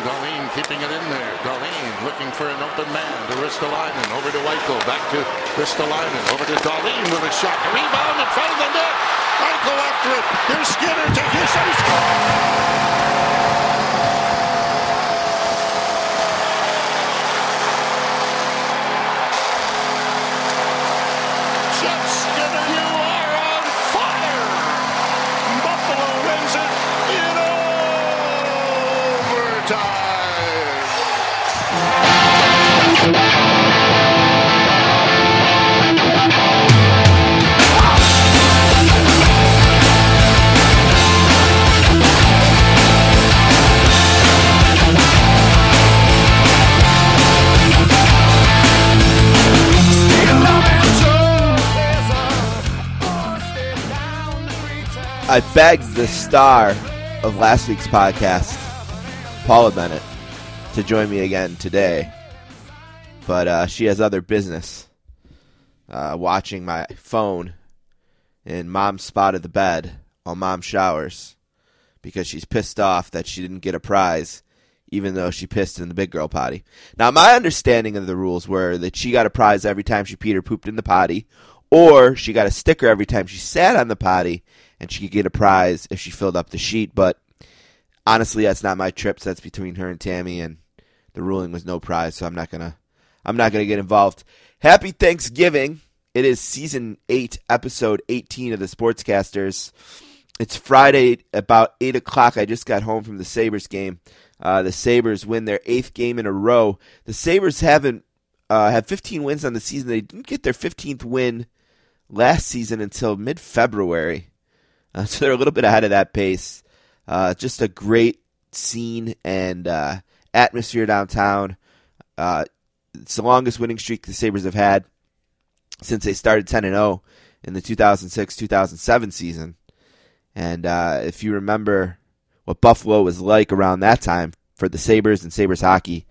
Dahlin keeping it in there. Dahlin looking for an open man to Ristolainen. Over to Eichel. Back to Ristolainen. Over to Dahlin with a shot. Rebound in front of the net. Eichel after it. Here's Skinner to his. He scores! I begged the star of last week's podcast, Paula Bennett, to join me again today, but uh, she has other business. Uh, watching my phone in mom's spot of the bed while mom showers because she's pissed off that she didn't get a prize even though she pissed in the big girl potty. Now, my understanding of the rules were that she got a prize every time she peed or pooped in the potty, or she got a sticker every time she sat on the potty, and she could get a prize if she filled up the sheet. But honestly, that's not my trips. That's between her and Tammy, and the ruling was no prize, so I'm not gonna, I'm not gonna get involved. Happy Thanksgiving! It is season eight, episode 18 of the Sportscasters. It's Friday about eight o'clock. I just got home from the Sabres game. Uh, the Sabres win their eighth game in a row. The Sabres haven't uh, have 15 wins on the season. They didn't get their 15th win last season until mid February, uh, so they're a little bit ahead of that pace. Uh, just a great scene and uh, atmosphere downtown. Uh, it's the longest winning streak the Sabres have had since they started 10 and 0 in the 2006 2007 season. And uh, if you remember what Buffalo was like around that time for the Sabres and Sabres hockey,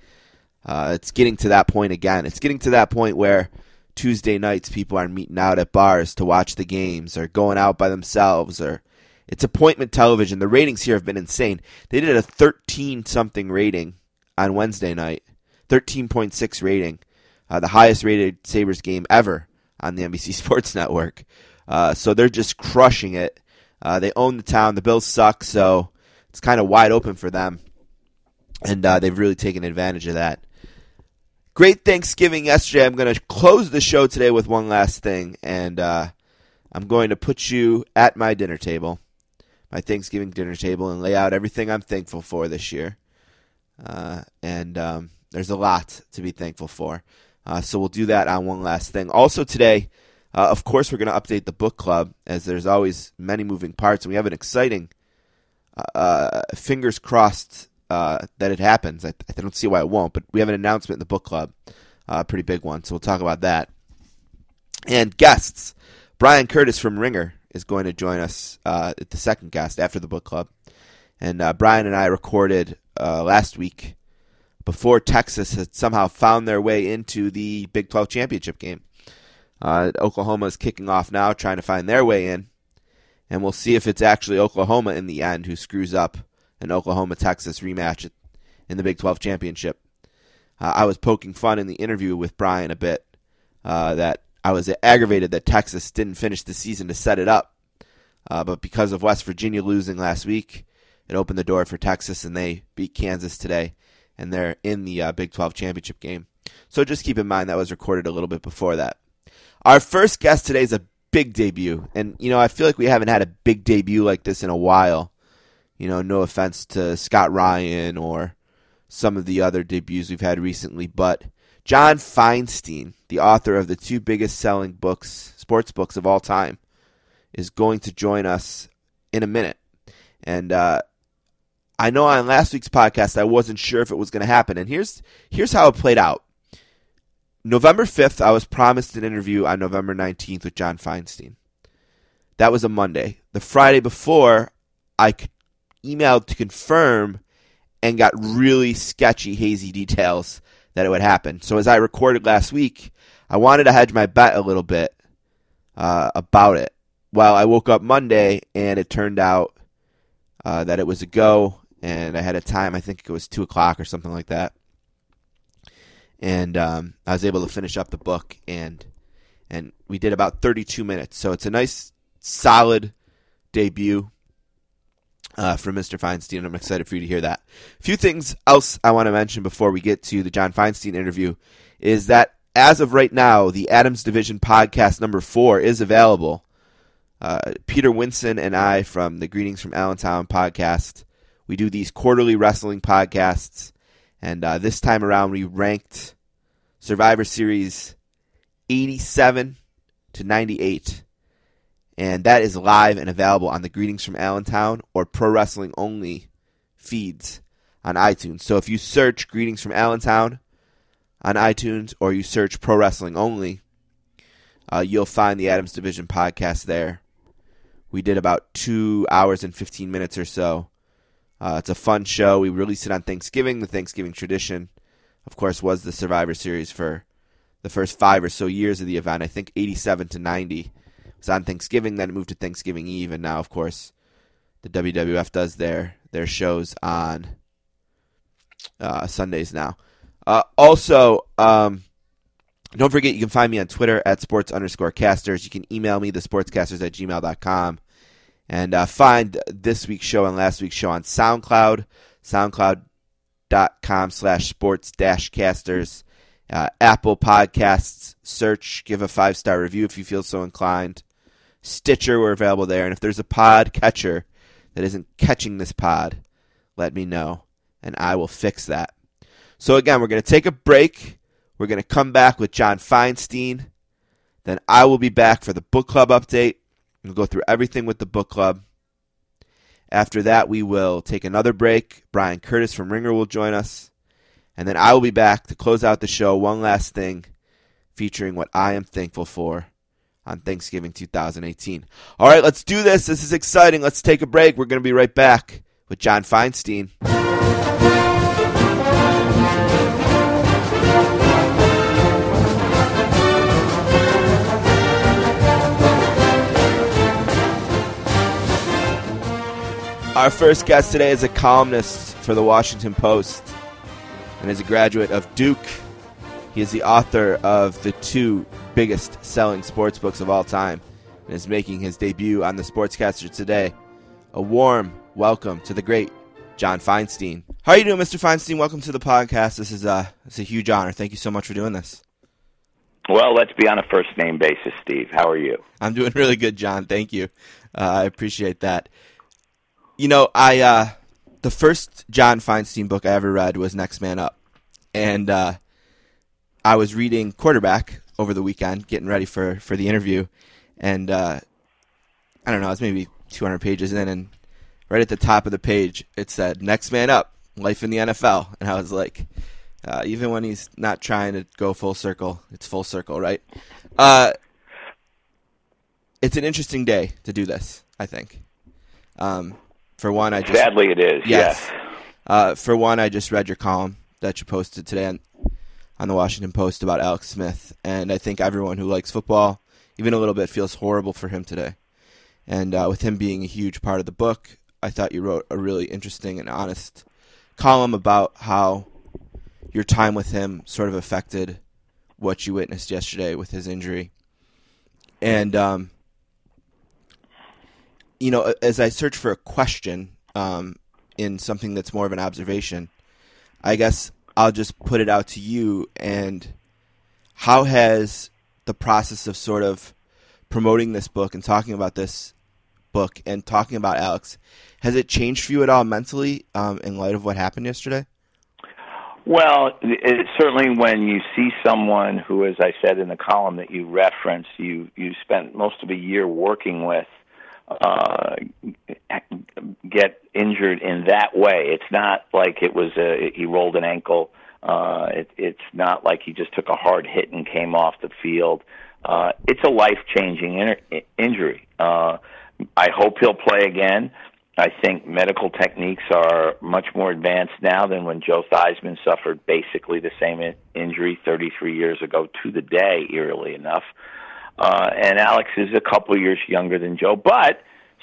uh, it's getting to that point again. It's getting to that point where Tuesday nights people are meeting out at bars to watch the games or going out by themselves or it's appointment television. The ratings here have been insane. They did a 13 something rating on Wednesday night, 13.6 rating, uh, the highest rated Sabres game ever on the NBC Sports Network. Uh, so they're just crushing it. Uh, they own the town. The Bills suck, so it's kind of wide open for them. And uh, they've really taken advantage of that. Great Thanksgiving yesterday. I'm going to close the show today with one last thing, and uh, I'm going to put you at my dinner table, my Thanksgiving dinner table, and lay out everything I'm thankful for this year. Uh, and um, there's a lot to be thankful for. Uh, so we'll do that on one last thing. Also today, uh, of course, we're going to update the book club as there's always many moving parts, and we have an exciting, uh, fingers crossed uh, that it happens. I, I, don't see why it won't, but we have an announcement in the book club, uh, a pretty big one. So we'll talk about that. And guests, Bryan Curtis from Ringer is going to join us uh, at the second guest after the book club. And uh, Bryan and I recorded uh, last week before Texas had somehow found their way into the Big 12 championship game. Uh, Oklahoma is kicking off now, trying to find their way in. And we'll see if it's actually Oklahoma in the end who screws up an Oklahoma Texas rematch in the Big 12 championship. Uh, I was poking fun in the interview with Bryan a bit uh, that I was aggravated that Texas didn't finish the season to set it up. Uh, but because of West Virginia losing last week, it opened the door for Texas, and they beat Kansas today, and they're in the uh, Big 12 championship game. So just keep in mind that was recorded a little bit before that. Our first guest today is a big debut, and you know I feel like we haven't had a big debut like this in a while. You know, no offense to Scott Ryan or some of the other debuts we've had recently, but John Feinstein, the author of the two biggest selling books, sports books of all time, is going to join us in a minute. And uh, I know on last week's podcast I wasn't sure if it was going to happen, and here's here's how it played out. November 5th, I was promised an interview on November 19th with John Feinstein. That was a Monday. The Friday before, I emailed to confirm and got really sketchy, hazy details that it would happen. So as I recorded last week, I wanted to hedge my bet a little bit uh, about it. Well, I woke up Monday and it turned out uh, that it was a go, and I had a time. I think it was two o'clock or something like that, and um, I was able to finish up the book and and we did about 32 minutes. So it's a nice, solid debut uh, from Mr. Feinstein. I'm excited for you to hear that. A few things else I want to mention before we get to the John Feinstein interview is that as of right now, the Adams Division podcast number four is available. Uh, Peter Winson and I from the Greetings from Allentown podcast. We do these quarterly wrestling podcasts, and uh, this time around we ranked Survivor Series 87 to 98. And that is live and available on the Greetings from Allentown or Pro Wrestling Only feeds on iTunes. So if you search Greetings from Allentown on iTunes or you search Pro Wrestling Only, uh, you'll find the Adams Division podcast there. We did about two hours and 15 minutes or so. Uh, it's a fun show. We released it on Thanksgiving. The Thanksgiving tradition, of course, was the Survivor Series for the first five or so years of the event. I think 87 to 90 was on Thanksgiving, then it moved to Thanksgiving Eve, and now, of course, the WWF does their their shows on uh, Sundays now. Uh, also, um, don't forget you can find me on Twitter at sports underscore casters. You can email me, the sportscasters at gmail.com. And uh, find this week's show and last week's show on SoundCloud, soundcloud.com slash sports dash casters. Uh, Apple Podcasts, search, give a five star review if you feel so inclined. Stitcher, we're available there. And if there's a pod catcher that isn't catching this pod, let me know, and I will fix that. So, again, we're going to take a break. We're going to come back with John Feinstein. Then I will be back for the book club update. We'll go through everything with the book club. After that, we will take another break. Bryan Curtis from Ringer will join us. And then I will be back to close out the show. One last thing featuring what I am thankful for on Thanksgiving 2018. All right, let's do this. This is exciting. Let's take a break. We're going to be right back with John Feinstein. Our first guest today is a columnist for the Washington Post and is a graduate of Duke. He is the author of the two biggest selling sports books of all time and is making his debut on the Sportscaster today. A warm welcome to the great John Feinstein. How are you doing, Mr. Feinstein? Welcome to the podcast. This is a, it's a huge honor. Thank you so much for doing this. Well, let's be on a first name basis, Steve. How are you? I'm doing really good, John. Thank you. Uh, I appreciate that. You know, I uh, the first John Feinstein book I ever read was Next Man Up, and uh, I was reading Quarterback over the weekend, getting ready for for the interview, and uh, I don't know, it's maybe 200 pages in, and right at the top of the page it said "Next Man Up: Life in the NFL," and I was like, uh, even when he's not trying to go full circle, it's full circle, right? Uh, it's an interesting day to do this. I think. Um, for one, I just sadly it is. Yes. yes. Uh, for one, I just read your column that you posted today on, on the Washington Post about Alex Smith, and I think everyone who likes football, even a little bit, feels horrible for him today. And uh, with him being a huge part of the book, I thought you wrote a really interesting and honest column about how your time with him sort of affected what you witnessed yesterday with his injury. And um, you know, as I search for a question um, in something that's more of an observation, I guess I'll just put it out to you. And how has the process of sort of promoting this book and talking about this book and talking about Alex has it changed for you at all mentally um, in light of what happened yesterday? Well, it, certainly when you see someone who, as I said in the column that you referenced, you you spent most of a year working with uh, get injured in that way. It's not like it was a, he rolled an ankle. Uh, it, it's not like he just took a hard hit and came off the field. Uh, it's a life changing in- injury. Uh, I hope he'll play again. I think medical techniques are much more advanced now than when Joe Theismann suffered basically the same in- injury 33 years ago to the day, eerily enough. Uh, and Alex is a couple years younger than Joe, but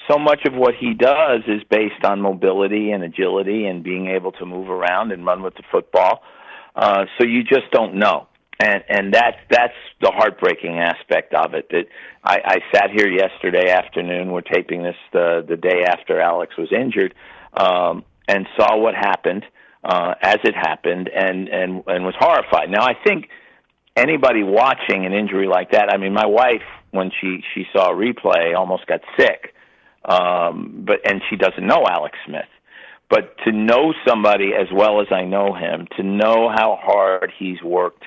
so much of what he does is based on mobility and agility and being able to move around and run with the football. Uh, so you just don't know and and that's that's the heartbreaking aspect of it. That I, I sat here yesterday afternoon. We're taping this the the day after Alex was injured, um, and saw what happened uh, as it happened, and and and was horrified. Now I think anybody watching an injury like that. I mean, my wife when she she saw a replay almost got sick, um, but and she doesn't know Alex Smith. But to know somebody as well as I know him, to know how hard he's worked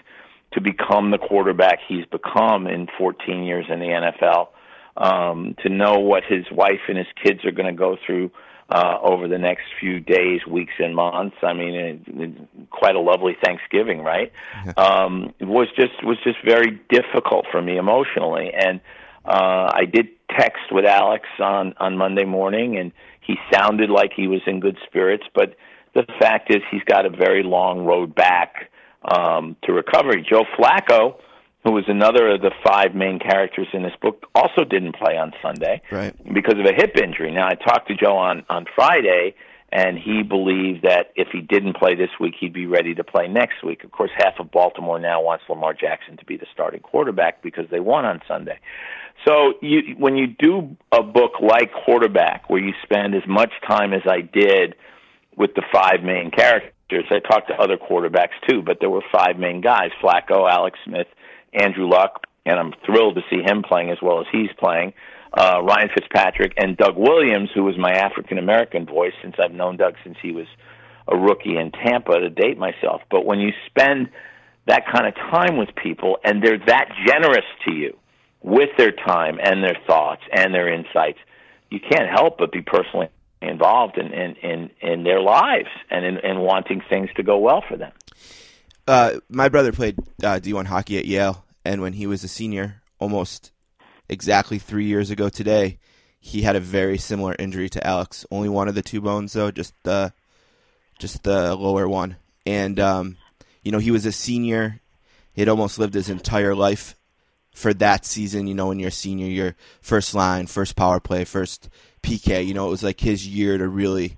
to become the quarterback he's become in 14 years in the NFL, um, to know what his wife and his kids are going to go through uh, over the next few days, weeks, and months. I mean, it, it, quite a lovely Thanksgiving, right? Um, it was just was just very difficult for me emotionally, and uh, I did text with Alex on on Monday morning, and he sounded like he was in good spirits, but the fact is he's got a very long road back um, to recovery. Joe Flacco, who was another of the five main characters in this book, also didn't play on Sunday right. because of a hip injury. Now, I talked to Joe on on Friday, and he believed that if he didn't play this week, he'd be ready to play next week. Of course, half of Baltimore now wants Lamar Jackson to be the starting quarterback because they won on Sunday. So, you, when you do a book like Quarterback, where you spend as much time as I did with the five main characters I talked to other quarterbacks too, but there were five main guys: Flacco, Alex Smith, Andrew Luck, and I'm thrilled to see him playing as well as he's playing. Uh, Ryan Fitzpatrick and Doug Williams, who was my African American voice since I've known Doug since he was a rookie in Tampa to date myself. But when you spend that kind of time with people and they're that generous to you with their time and their thoughts and their insights, you can't help but be personally involved in in in, in their lives and in, in wanting things to go well for them. Uh, my brother played uh, D1 hockey at Yale, and when he was a senior, almost exactly three years ago today, he had a very similar injury to Alex. Only one of the two bones, though, just the just the lower one. And um, you know, he was a senior. He'd almost lived his entire life for that season. You know, when you're a senior, your first line, first power play, first PK. You know, it was like his year to really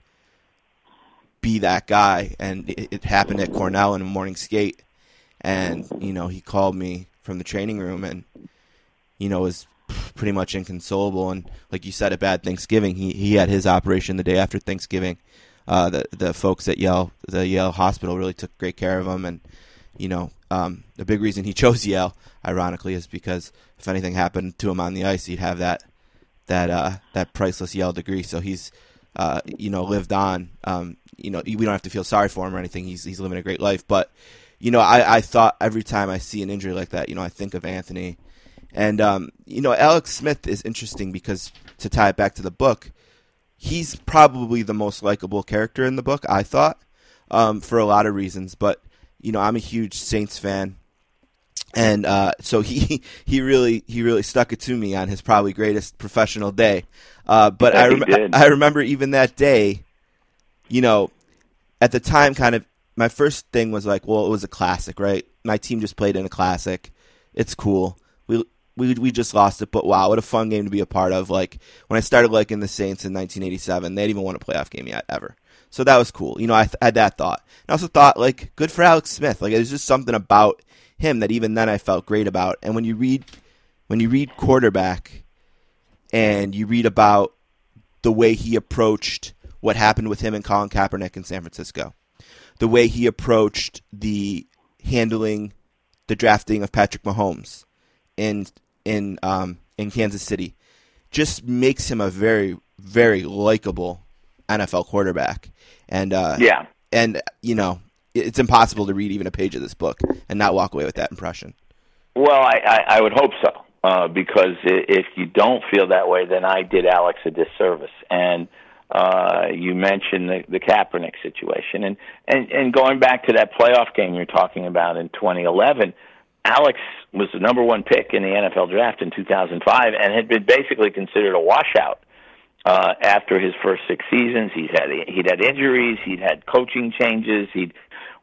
be that guy, and it, it happened at Cornell in a morning skate. And you know, he called me from the training room, and you know, was pretty much inconsolable. And like you said, a bad Thanksgiving. He he had his operation the day after Thanksgiving. Uh, the the folks at Yale, the Yale hospital, really took great care of him, and you know, um, the big reason he chose Yale, ironically, is because if anything happened to him on the ice, he'd have that that uh, that priceless Yale degree. So he's uh, you know lived on. Um, you know we don't have to feel sorry for him or anything. He's he's living a great life. But you know I, I thought every time I see an injury like that, you know I think of Anthony, and um, you know Alex Smith is interesting because to tie it back to the book, he's probably the most likable character in the book. I thought um, for a lot of reasons, but you know I'm a huge Saints fan and uh, so he he really he really stuck it to me on his probably greatest professional day. Uh, but I rem- I remember even that day, you know, at the time, kind of my first thing was like, well, it was a classic, right? My team just played in a classic. It's cool. We we we just lost it, but wow, what a fun game to be a part of. Like when I started liking the Saints in 1987, they didn't even won a playoff game yet ever. So that was cool. You know, I, th- had that thought. I also thought like good for Alex Smith. Like there's just something about him that even then I felt great about. And when you read when you read quarterback and you read about the way he approached what happened with him and Colin Kaepernick in San Francisco, the way he approached the handling the drafting of Patrick Mahomes in in um, in Kansas City, just makes him a very very likable NFL quarterback. And uh, yeah, and you know it's impossible to read even a page of this book and not walk away with that impression. Well, I, I, I would hope so, uh, because if you don't feel that way, then I did Alex a disservice. And uh, you mentioned the, the Kaepernick situation, and, and and going back to that playoff game you're talking about in 2011. Alex was the number one pick in the NFL draft in 2005 and had been basically considered a washout uh, after his first six seasons. He's had he'd had injuries, he'd had coaching changes, he'd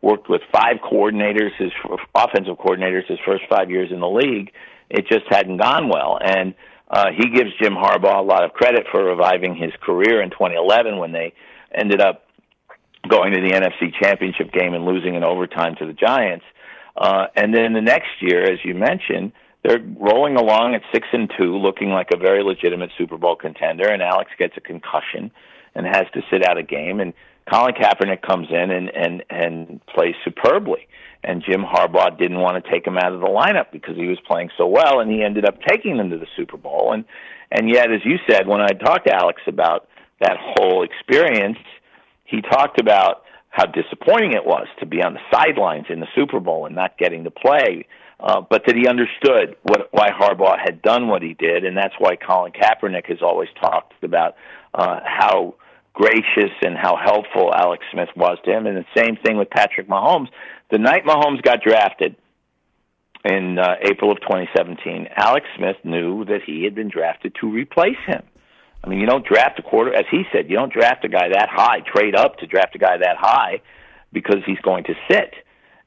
worked with five coordinators, his offensive coordinators, his first five years in the league. It just hadn't gone well, and Uh, he gives Jim Harbaugh a lot of credit for reviving his career in 2011 when they ended up going to the NFC Championship game and losing in overtime to the Giants. Uh, and then the next year, as you mentioned, they're rolling along at six and two, looking like a very legitimate Super Bowl contender. And Alex gets a concussion and has to sit out a game. And Colin Kaepernick comes in and and and plays superbly. And Jim Harbaugh didn't want to take him out of the lineup because he was playing so well, and he ended up taking them to the Super Bowl. And and yet, as you said, when I talked to Alex about that whole experience, he talked about how disappointing it was to be on the sidelines in the Super Bowl and not getting to play. Uh, but that he understood what, why Harbaugh had done what he did, and that's why Colin Kaepernick has always talked about uh, how gracious and how helpful Alex Smith was to him. And the same thing with Patrick Mahomes. The night Mahomes got drafted in uh, April of 2017, Alex Smith knew that he had been drafted to replace him. I mean, you don't draft a quarter, as he said, you don't draft a guy that high, trade up to draft a guy that high because he's going to sit.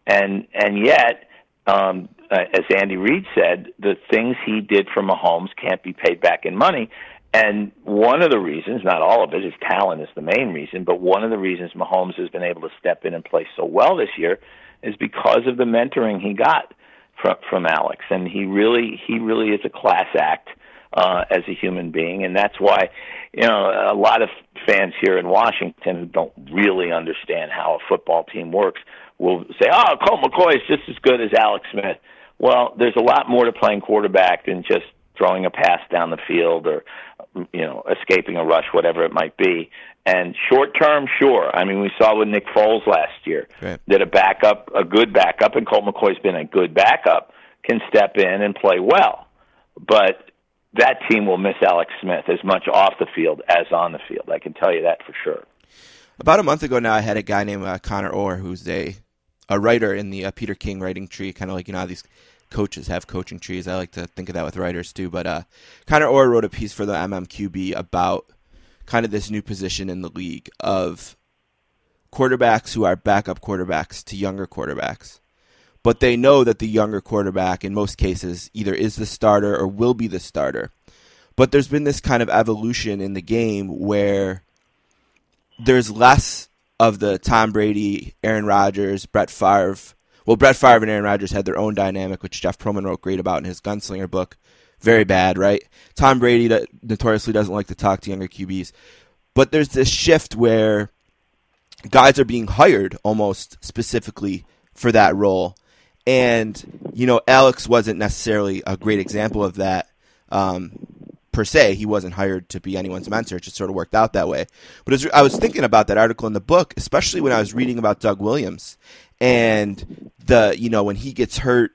And and yet, um, uh, as Andy Reid said, the things he did for Mahomes can't be paid back in money. And one of the reasons, not all of it, his talent is the main reason, but one of the reasons Mahomes has been able to step in and play so well this year is because of the mentoring he got from from Alex. And he really he really is a class act uh, as a human being, and that's why you know a lot of fans here in Washington who don't really understand how a football team works will say, "Oh, Colt McCoy is just as good as Alex Smith." Well, there's a lot more to playing quarterback than just throwing a pass down the field or you know escaping a rush, whatever it might be. And short term, sure. I mean, we saw with Nick Foles last year right. that a backup, a good backup, and Colt McCoy's been a good backup, can step in and play well. But that team will miss Alex Smith as much off the field as on the field. I can tell you that for sure. About a month ago now, I had a guy named uh, Connor Orr, who's a a writer in the uh, Peter King writing tree, kind of like you know these coaches have coaching trees. I like to think of that with writers too. But uh, Connor Orr wrote a piece for the MMQB about kind of this new position in the league of quarterbacks who are backup quarterbacks to younger quarterbacks but they know that the younger quarterback, in most cases, either is the starter or will be the starter. But there's been this kind of evolution in the game where there's less of the Tom Brady, Aaron Rodgers, Brett Favre. Well, Brett Favre and Aaron Rodgers had their own dynamic, which Jeff Pearlman wrote great about in his Gunslinger book. Very bad, right? Tom Brady notoriously doesn't like to talk to younger QBs. But there's this shift where guys are being hired almost specifically for that role and, you know, Alex wasn't necessarily a great example of that um, per se. He wasn't hired to be anyone's mentor. It just sort of worked out that way. But as I was thinking about that article in the book, especially when I was reading about Doug Williams and the, you know, when he gets hurt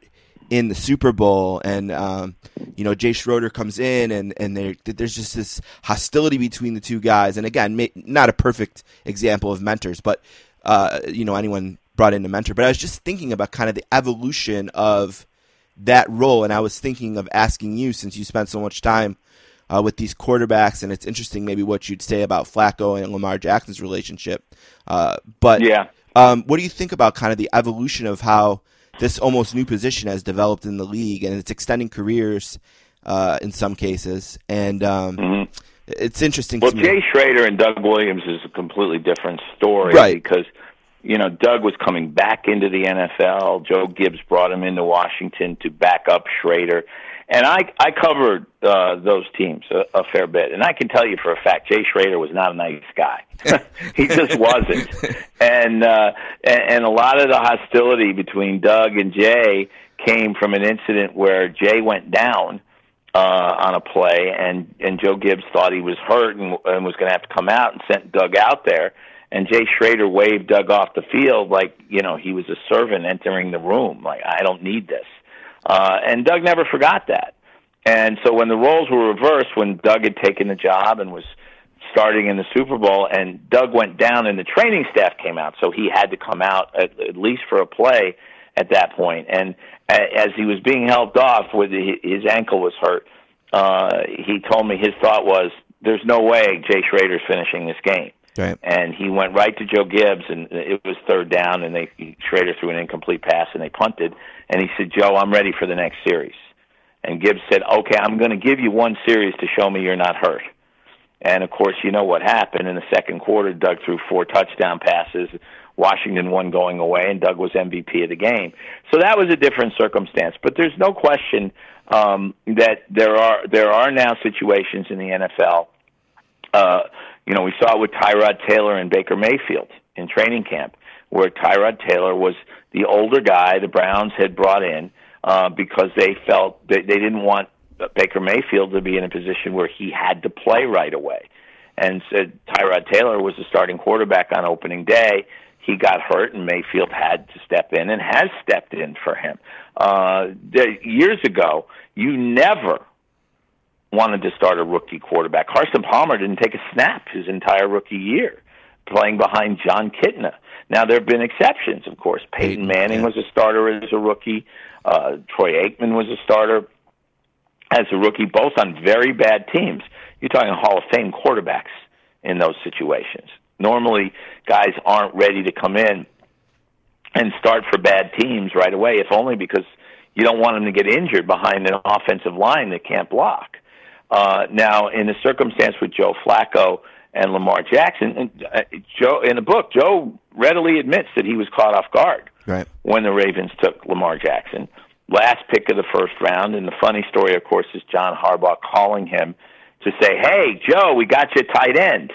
in the Super Bowl, and um, you know Jay Schroeder comes in, and and there's just this hostility between the two guys. And again, may, not a perfect example of mentors, but uh, you know anyone brought in a mentor. But I was just thinking about kind of the evolution of that role, and I was thinking of asking you since you spent so much time uh, with these quarterbacks, and it's interesting maybe what you'd say about Flacco and Lamar Jackson's relationship. Uh, but yeah, um, what do you think about kind of the evolution of how this almost new position has developed in the league, and it's extending careers uh, in some cases, and um, mm-hmm. it's interesting. Well, Jay Schroeder and Doug Williams is a completely different story, right? Because you know, Doug was coming back into the NFL. Joe Gibbs brought him into Washington to back up Schroeder. And I I covered uh, those teams a, a fair bit, and I can tell you for a fact, Jay Schroeder was not a nice guy. he just wasn't, and, uh, and and a lot of the hostility between Doug and Jay came from an incident where Jay went down uh, on a play, and and Joe Gibbs thought he was hurt and, and was going to have to come out, and sent Doug out there and Jay Schroeder waved Doug off the field like you know he was a servant entering the room. Like I don't need this, uh, and Doug never forgot that. And so when the roles were reversed, when Doug had taken the job and was starting in the Super Bowl, and Doug went down, and the training staff came out, so he had to come out at, at least for a play at that point. And as he was being helped off, with his ankle was hurt, uh, he told me his thought was, "There's no way Jay Schroeder's finishing this game." Right. And he went right to Joe Gibbs, and it was third down, and they Schroeder threw an incomplete pass, and they punted. And he said, "Joe, I'm ready for the next series." And Gibbs said, "Okay, I'm going to give you one series to show me you're not hurt." And of course, you know what happened in the second quarter. Doug threw four touchdown passes. Washington won going away, and Doug was MVP of the game. So that was a different circumstance. But there's no question um, that there are there are now situations in the NFL. Uh, you know, we saw it with Tyrod Taylor and Baker Mayfield in training camp, where Tyrod Taylor was the older guy the Browns had brought in uh, because they felt that they didn't want Baker Mayfield to be in a position where he had to play right away. And said Tyrod Taylor was the starting quarterback on opening day. He got hurt, and Mayfield had to step in and has stepped in for him. Uh, years ago, you never wanted to start a rookie quarterback. Carson Palmer didn't take a snap his entire rookie year, playing behind Jon Kitna. Now there have been exceptions, of course. Peyton Manning was a starter as a rookie. Uh, Troy Aikman was a starter as a rookie, both on very bad teams. You're talking Hall of Fame quarterbacks in those situations. Normally, guys aren't ready to come in and start for bad teams right away, if only because you don't want them to get injured behind an offensive line that can't block. Uh, now, in the circumstance with Joe Flacco and Lamar Jackson, and, uh, Joe in the book, Joe readily admits that he was caught off guard right. when the Ravens took Lamar Jackson last pick of the first round. And the funny story, of course, is John Harbaugh calling him to say, "Hey, Joe, we got you tight end."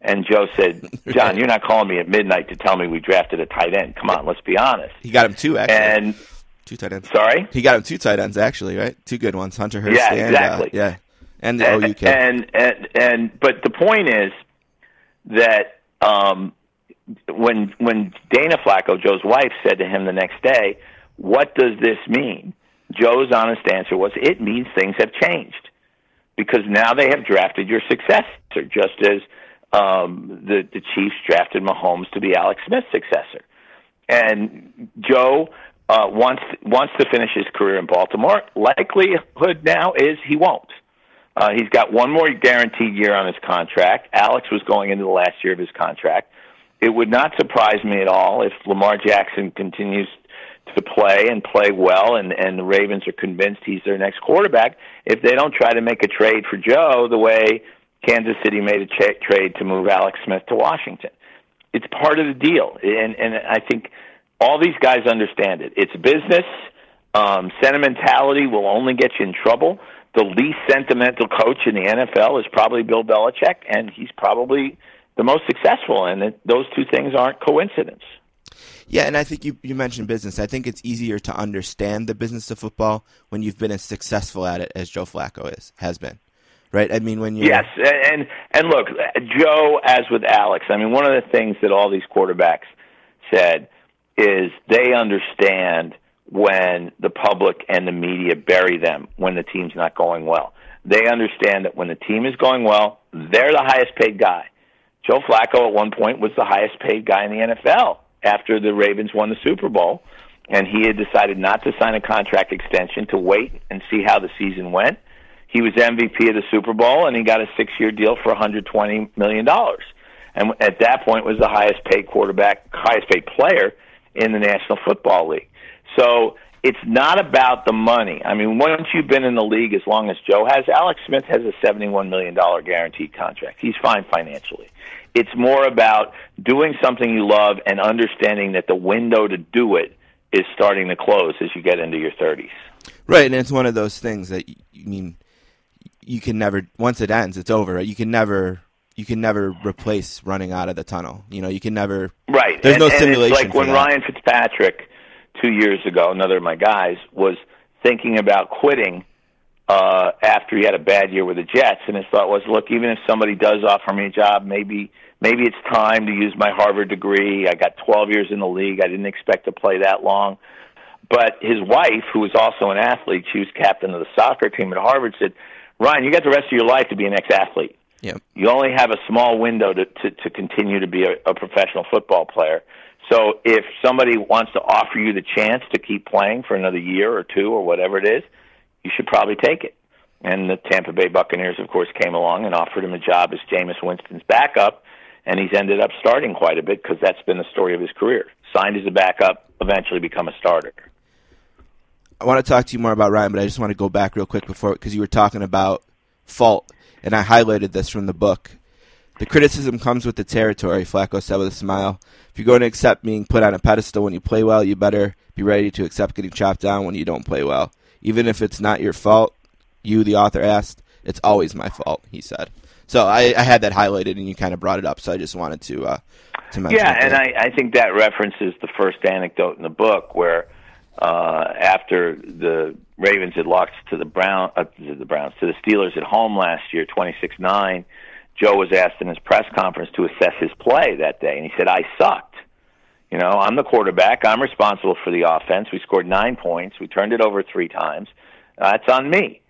And Joe said, "John, you're not calling me at midnight to tell me we drafted a tight end. Come on, let's be honest." He got him two actually. And two tight ends. sorry, He got him two tight ends actually, right? Two good ones, Hunter Hurst. Yeah, and, exactly. Uh, yeah, and the and, OUK. and and and but the point is that um, when when Dana Flacco, Joe's wife, said to him the next day, "What does this mean?" Joe's honest answer was, "It means things have changed because now they have drafted your successor, just as um, the the Chiefs drafted Mahomes to be Alex Smith's successor." And Joe uh, wants wants to finish his career in Baltimore. Likelihood now is he won't. Uh, he's got one more guaranteed year on his contract. Alex was going into the last year of his contract. It would not surprise me at all if Lamar Jackson continues to play and play well, and and the Ravens are convinced he's their next quarterback. If they don't try to make a trade for Joe the way Kansas City made a cha- trade to move Alex Smith to Washington, it's part of the deal, and and I think all these guys understand it. It's business. Um, sentimentality will only get you in trouble. The least sentimental coach in the NFL is probably Bill Belichick, and he's probably the most successful. And it, those two things aren't coincidence. Yeah, and I think you, you mentioned business. I think it's easier to understand the business of football when you've been as successful at it as Joe Flacco is has been. Right? I mean when you Yes, and and look, Joe, as with Alex, I mean one of the things that all these quarterbacks said is they understand when the public and the media bury them when the team's not going well. They understand that when the team is going well, they're the highest paid guy. Joe Flacco at one point was the highest paid guy in the NFL after the Ravens won the Super Bowl, and he had decided not to sign a contract extension to wait and see how the season went. He was MVP of the Super Bowl, and he got a six-year deal for 120 million dollars, and at that point was the highest paid quarterback, highest paid player in the National Football League. So it's not about the money. I mean, once you've been in the league as long as Joe has, Alex Smith has a $71 million guaranteed contract. He's fine financially. It's more about doing something you love and understanding that the window to do it is starting to close as you get into your 30s. Right, and it's one of those things that you I mean you can never once it ends, it's over. Right? You can never you can never replace running out of the tunnel. You know, you can never Right. There's and, no and simulation like when that. Ryan Fitzpatrick two years ago, another of my guys, was thinking about quitting uh, after he had a bad year with the Jets, and his thought was, look, even if somebody does offer me a job, maybe maybe it's time to use my Harvard degree. I got 12 years in the league. I didn't expect to play that long. But his wife, who was also an athlete, she was captain of the soccer team at Harvard, said, Ryan, you got the rest of your life to be an ex-athlete. Yeah. You only have a small window to, to, to continue to be a, a professional football player. So if somebody wants to offer you the chance to keep playing for another year or two or whatever it is, you should probably take it. And the Tampa Bay Buccaneers, of course, came along and offered him a job as Jameis Winston's backup, and he's ended up starting quite a bit because that's been the story of his career. Signed as a backup, eventually become a starter. I want to talk to you more about Ryan, but I just want to go back real quick before because you were talking about fault, and I highlighted this from the book. The criticism comes with the territory, Flacco said with a smile. If you're going to accept being put on a pedestal when you play well, you better be ready to accept getting chopped down when you don't play well. Even if it's not your fault, you, the author, asked, it's always my fault, he said. So I, I had that highlighted, and you kind of brought it up, so I just wanted to uh, to mention Yeah, and. I, I think that references the first anecdote in the book where uh, after the Ravens had lost to the Brown uh, to the Browns to the Steelers at home last year, twenty six nine. Joe was asked in his press conference to assess his play that day, and he said, "I sucked. You know, I'm the quarterback. I'm responsible for the offense. We scored nine points. We turned it over three times. Uh, that's on me."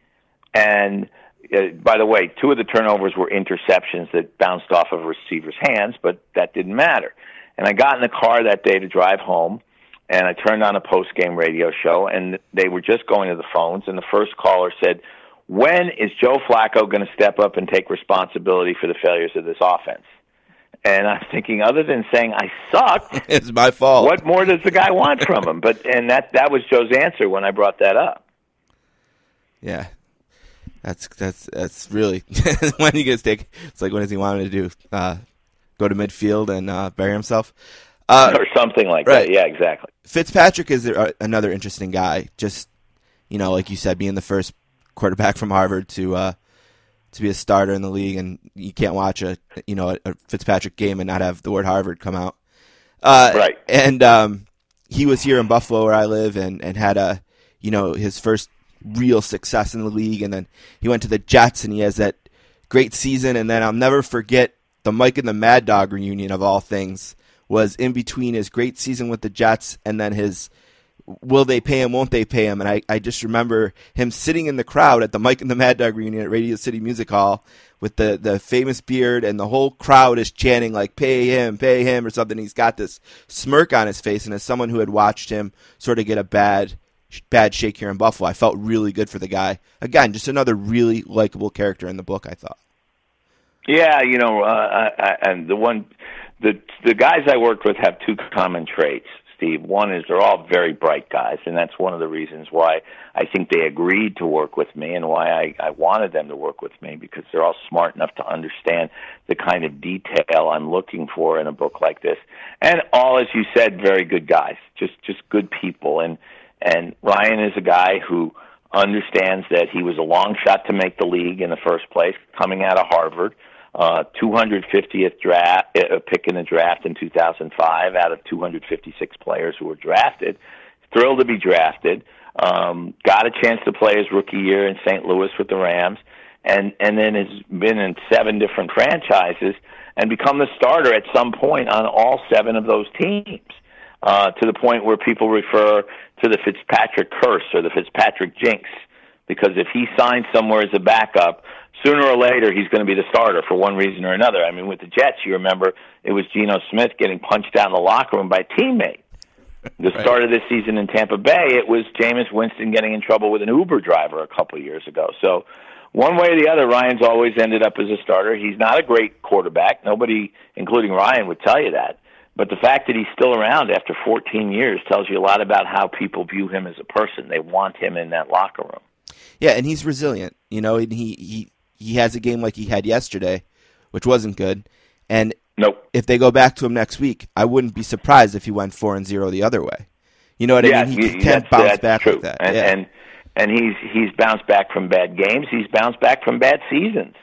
And uh, by the way, two of the turnovers were interceptions that bounced off of receivers' hands, but that didn't matter. And I got in the car that day to drive home, and I turned on a post game radio show, and they were just going to the phones, and the first caller said, "When is Joe Flacco going to step up and take responsibility for the failures of this offense?" And I'm thinking, other than saying I sucked, it's my fault. what more does the guy want from him? But and that that was Joe's answer when I brought that up. Yeah, that's that's that's really when he gets take. It's like what does he want him to do? Uh, go to midfield and uh, bury himself. Uh, or something like right. that. Yeah, exactly. Fitzpatrick is another interesting guy. Just you know, like you said, being the first quarterback from Harvard to uh, to be a starter in the league, and you can't watch a you know a, Fitzpatrick game and not have the word Harvard come out. Uh, Right. And um, he was here in Buffalo, where I live, and and had a you know his first real success in the league, and then he went to the Jets, and he has that great season, and then I'll never forget the Mike and the Mad Dog reunion of all things was in between his great season with the Jets and then his will they pay him, won't they pay him? And I, I just remember him sitting in the crowd at the Mike and the Mad Dog reunion at Radio City Music Hall with the, the famous beard, and the whole crowd is chanting, like, pay him, pay him, or something. He's got this smirk on his face, and as someone who had watched him sort of get a bad bad shake here in Buffalo, I felt really good for the guy. Again, just another really likable character in the book, I thought. Yeah, you know, uh, I, I, and the one, the the guys I worked with have two common traits. Steve, one is they're all very bright guys, and that's one of the reasons why I think they agreed to work with me, and why I, I wanted them to work with me because they're all smart enough to understand the kind of detail I'm looking for in a book like this, and all, as you said, very good guys, just just good people, and and Ryan is a guy who understands that he was a long shot to make the league in the first place, coming out of Harvard uh, 250th draft uh, pick in the draft in 2005 out of 256 players who were drafted. Thrilled to be drafted. Um, got a chance to play his rookie year in St. Louis with the Rams, and and then has been in seven different franchises and become the starter at some point on all seven of those teams. Uh, to the point where people refer to the Fitzpatrick curse or the Fitzpatrick jinx, because if he signs somewhere as a backup, sooner or later he's going to be the starter for one reason or another. I mean, with the Jets, you remember it was Geno Smith getting punched out in the locker room by a teammate. The Right. start of this season in Tampa Bay, it was Jameis Winston getting in trouble with an Uber driver a couple of years ago. So, one way or the other, Ryan's always ended up as a starter. He's not a great quarterback. Nobody, including Ryan, would tell you that. But the fact that he's still around after 14 years tells you a lot about how people view him as a person. They want him in that locker room. Yeah, and he's resilient. You know, and he he he has a game like he had yesterday, which wasn't good. And Nope. if they go back to him next week, I wouldn't be surprised if he went four and zero the other way. You know what yeah, I mean? He you- can bounce that's back true. like that. And, yeah. and and he's he's bounced back from bad games. He's bounced back from bad seasons.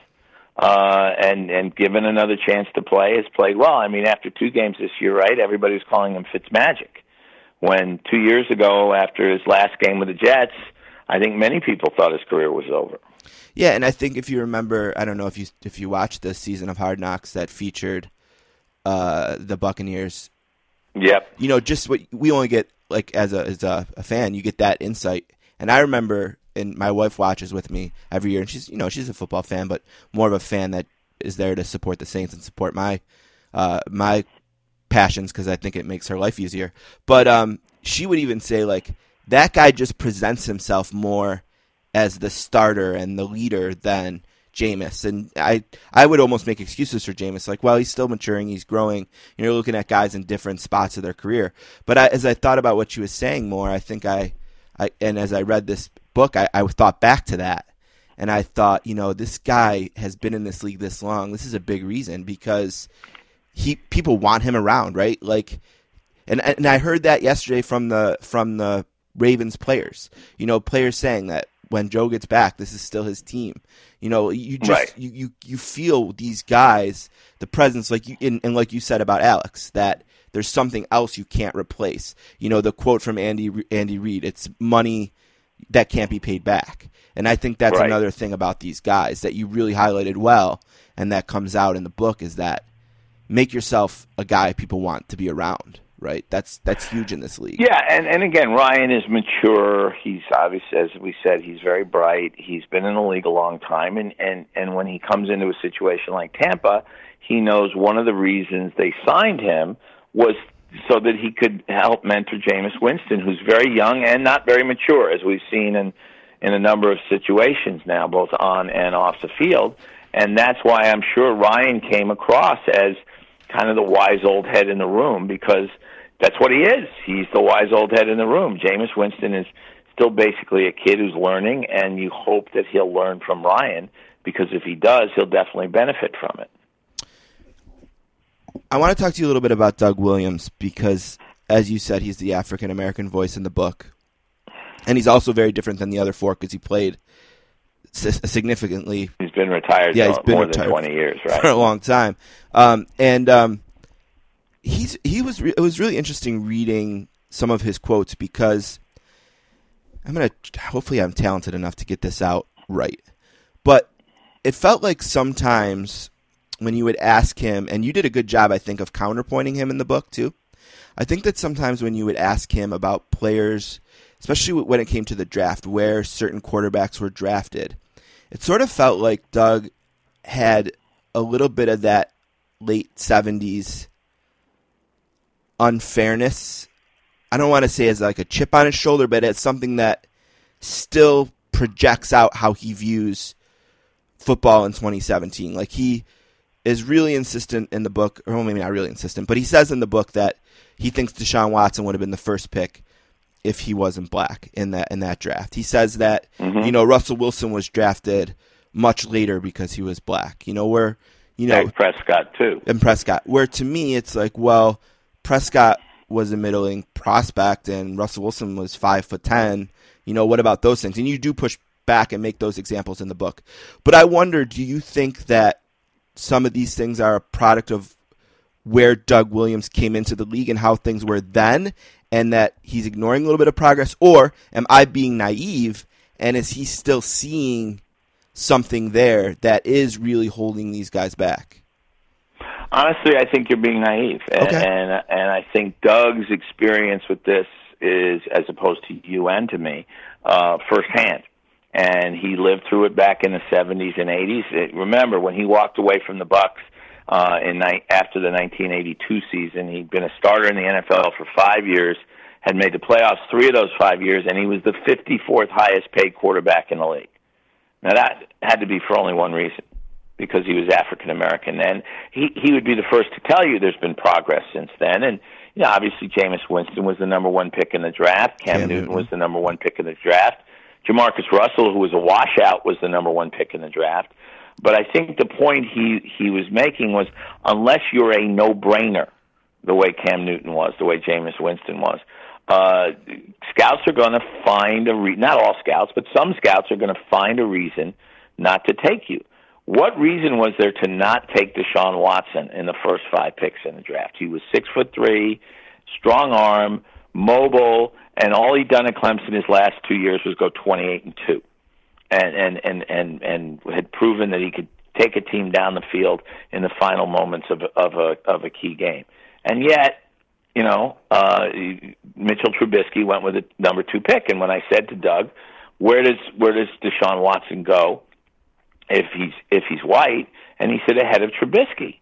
Uh, and and given another chance to play, has played well. I mean, after two games this year, right? Everybody's calling him Fitzmagic. When two years ago, after his last game with the Jets, I think many people thought his career was over. Yeah, and I think if you remember, I don't know if you if you watched the season of Hard Knocks that featured uh, the Buccaneers. Yep. You know, just what we only get like as a as a, a fan, you get that insight. And I remember, and my wife watches with me every year, and she's you know she's a football fan, but more of a fan that is there to support the Saints and support my uh, my passions because I think it makes her life easier. But um, she would even say like that guy just presents himself more as the starter and the leader than Jameis. And I I would almost make excuses for Jameis, like, well, he's still maturing, he's growing. You're looking at guys in different spots of their career. But I, as I thought about what she was saying more, I think I I, and as I read this book, I, I thought back to that, and I thought, you know, this guy has been in this league this long. This is a big reason because he people want him around, right? Like, and and I heard that yesterday from the from the Ravens players. You know, players saying that when Joe gets back, this is still his team. You know, you just right. you, you you feel these guys, the presence, like you and, and like you said about Alex, that there's something else you can't replace. You know, the quote from Andy Andy Reid, it's money that can't be paid back. And I think that's right. another thing about these guys that you really highlighted well and that comes out in the book is that make yourself a guy people want to be around right? That's that's huge in this league. Yeah, and and again, Ryan is mature. He's obviously, as we said, he's very bright. He's been in the league a long time, and and and when he comes into a situation like Tampa, he knows one of the reasons they signed him was so that he could help mentor Jameis Winston, who's very young and not very mature, as we've seen in in a number of situations now, both on and off the field. And that's why I'm sure Ryan came across as kind of the wise old head in the room because that's what he is. He's the wise old head in the room. Jameis Winston is still basically a kid who's learning, and you hope that he'll learn from Ryan because if he does, he'll definitely benefit from it. I want to talk to you a little bit about Doug Williams because, as you said, he's the African American voice in the book, and he's also very different than the other four because he played significantly. He's been retired. Yeah, he's been more retired than twenty years, right? For a long time, um, and um, he's he was re- it was really interesting reading some of his quotes because I'm gonna hopefully I'm talented enough to get this out right, but it felt like sometimes when you would ask him, and you did a good job, I think, of counterpointing him in the book too. I think that sometimes when you would ask him about players, especially when it came to the draft, where certain quarterbacks were drafted, it sort of felt like Doug had a little bit of that late 70s unfairness. I don't want to say as like a chip on his shoulder, but it's something that still projects out how he views football in 2017. Like he is really insistent in the book, or well, maybe not really insistent, but he says in the book that he thinks Deshaun Watson would have been the first pick if he wasn't black in that in that draft. He says that mm-hmm. you know Russell Wilson was drafted much later because he was black. You know where you know and Prescott too, and Prescott. Where to me it's like well Prescott was a middling prospect and Russell Wilson was five foot ten. You know, what about those things? And you do push back and make those examples in the book. But I wonder, do you think that some of these things are a product of where Doug Williams came into the league and how things were then, and that he's ignoring a little bit of progress? Or am I being naive and is he still seeing something there that is really holding these guys back? Honestly, I think you're being naive, and okay. and, and I think Doug's experience with this is, as opposed to you and to me, uh, firsthand. And he lived through it back in the 70s and 80s. remember when he walked away from the Bucs uh, in ni- after the 1982 season? He'd been a starter in the NFL for five years, had made the playoffs three of those five years, and he was the 54th highest paid quarterback in the league. Now that had to be for only one reason because he was African American, and he he would be the first to tell you there's been progress since then. And you know, obviously, Jameis Winston was the number one pick in the draft. Cam, Cam Newton, Newton was the number one pick in the draft. Jamarcus Russell, who was a washout, was the number one pick in the draft. But I think the point he he was making was unless you're a no-brainer, the way Cam Newton was, the way Jameis Winston was, uh, scouts are going to find a re- not all scouts, but some scouts are going to find a reason not to take you. What reason was there to not take Deshaun Watson in the first five picks in the draft? He was six foot three, strong arm, mobile, and all he'd done at Clemson his last two years was go twenty eight and two, and and and and and had proven that he could take a team down the field in the final moments of of a of a key game. And yet, you know, uh, Mitchell Trubisky went with the number two pick. And when I said to Doug, "Where does where does Deshaun Watson go?" If he's if he's white, and he said ahead of Trubisky.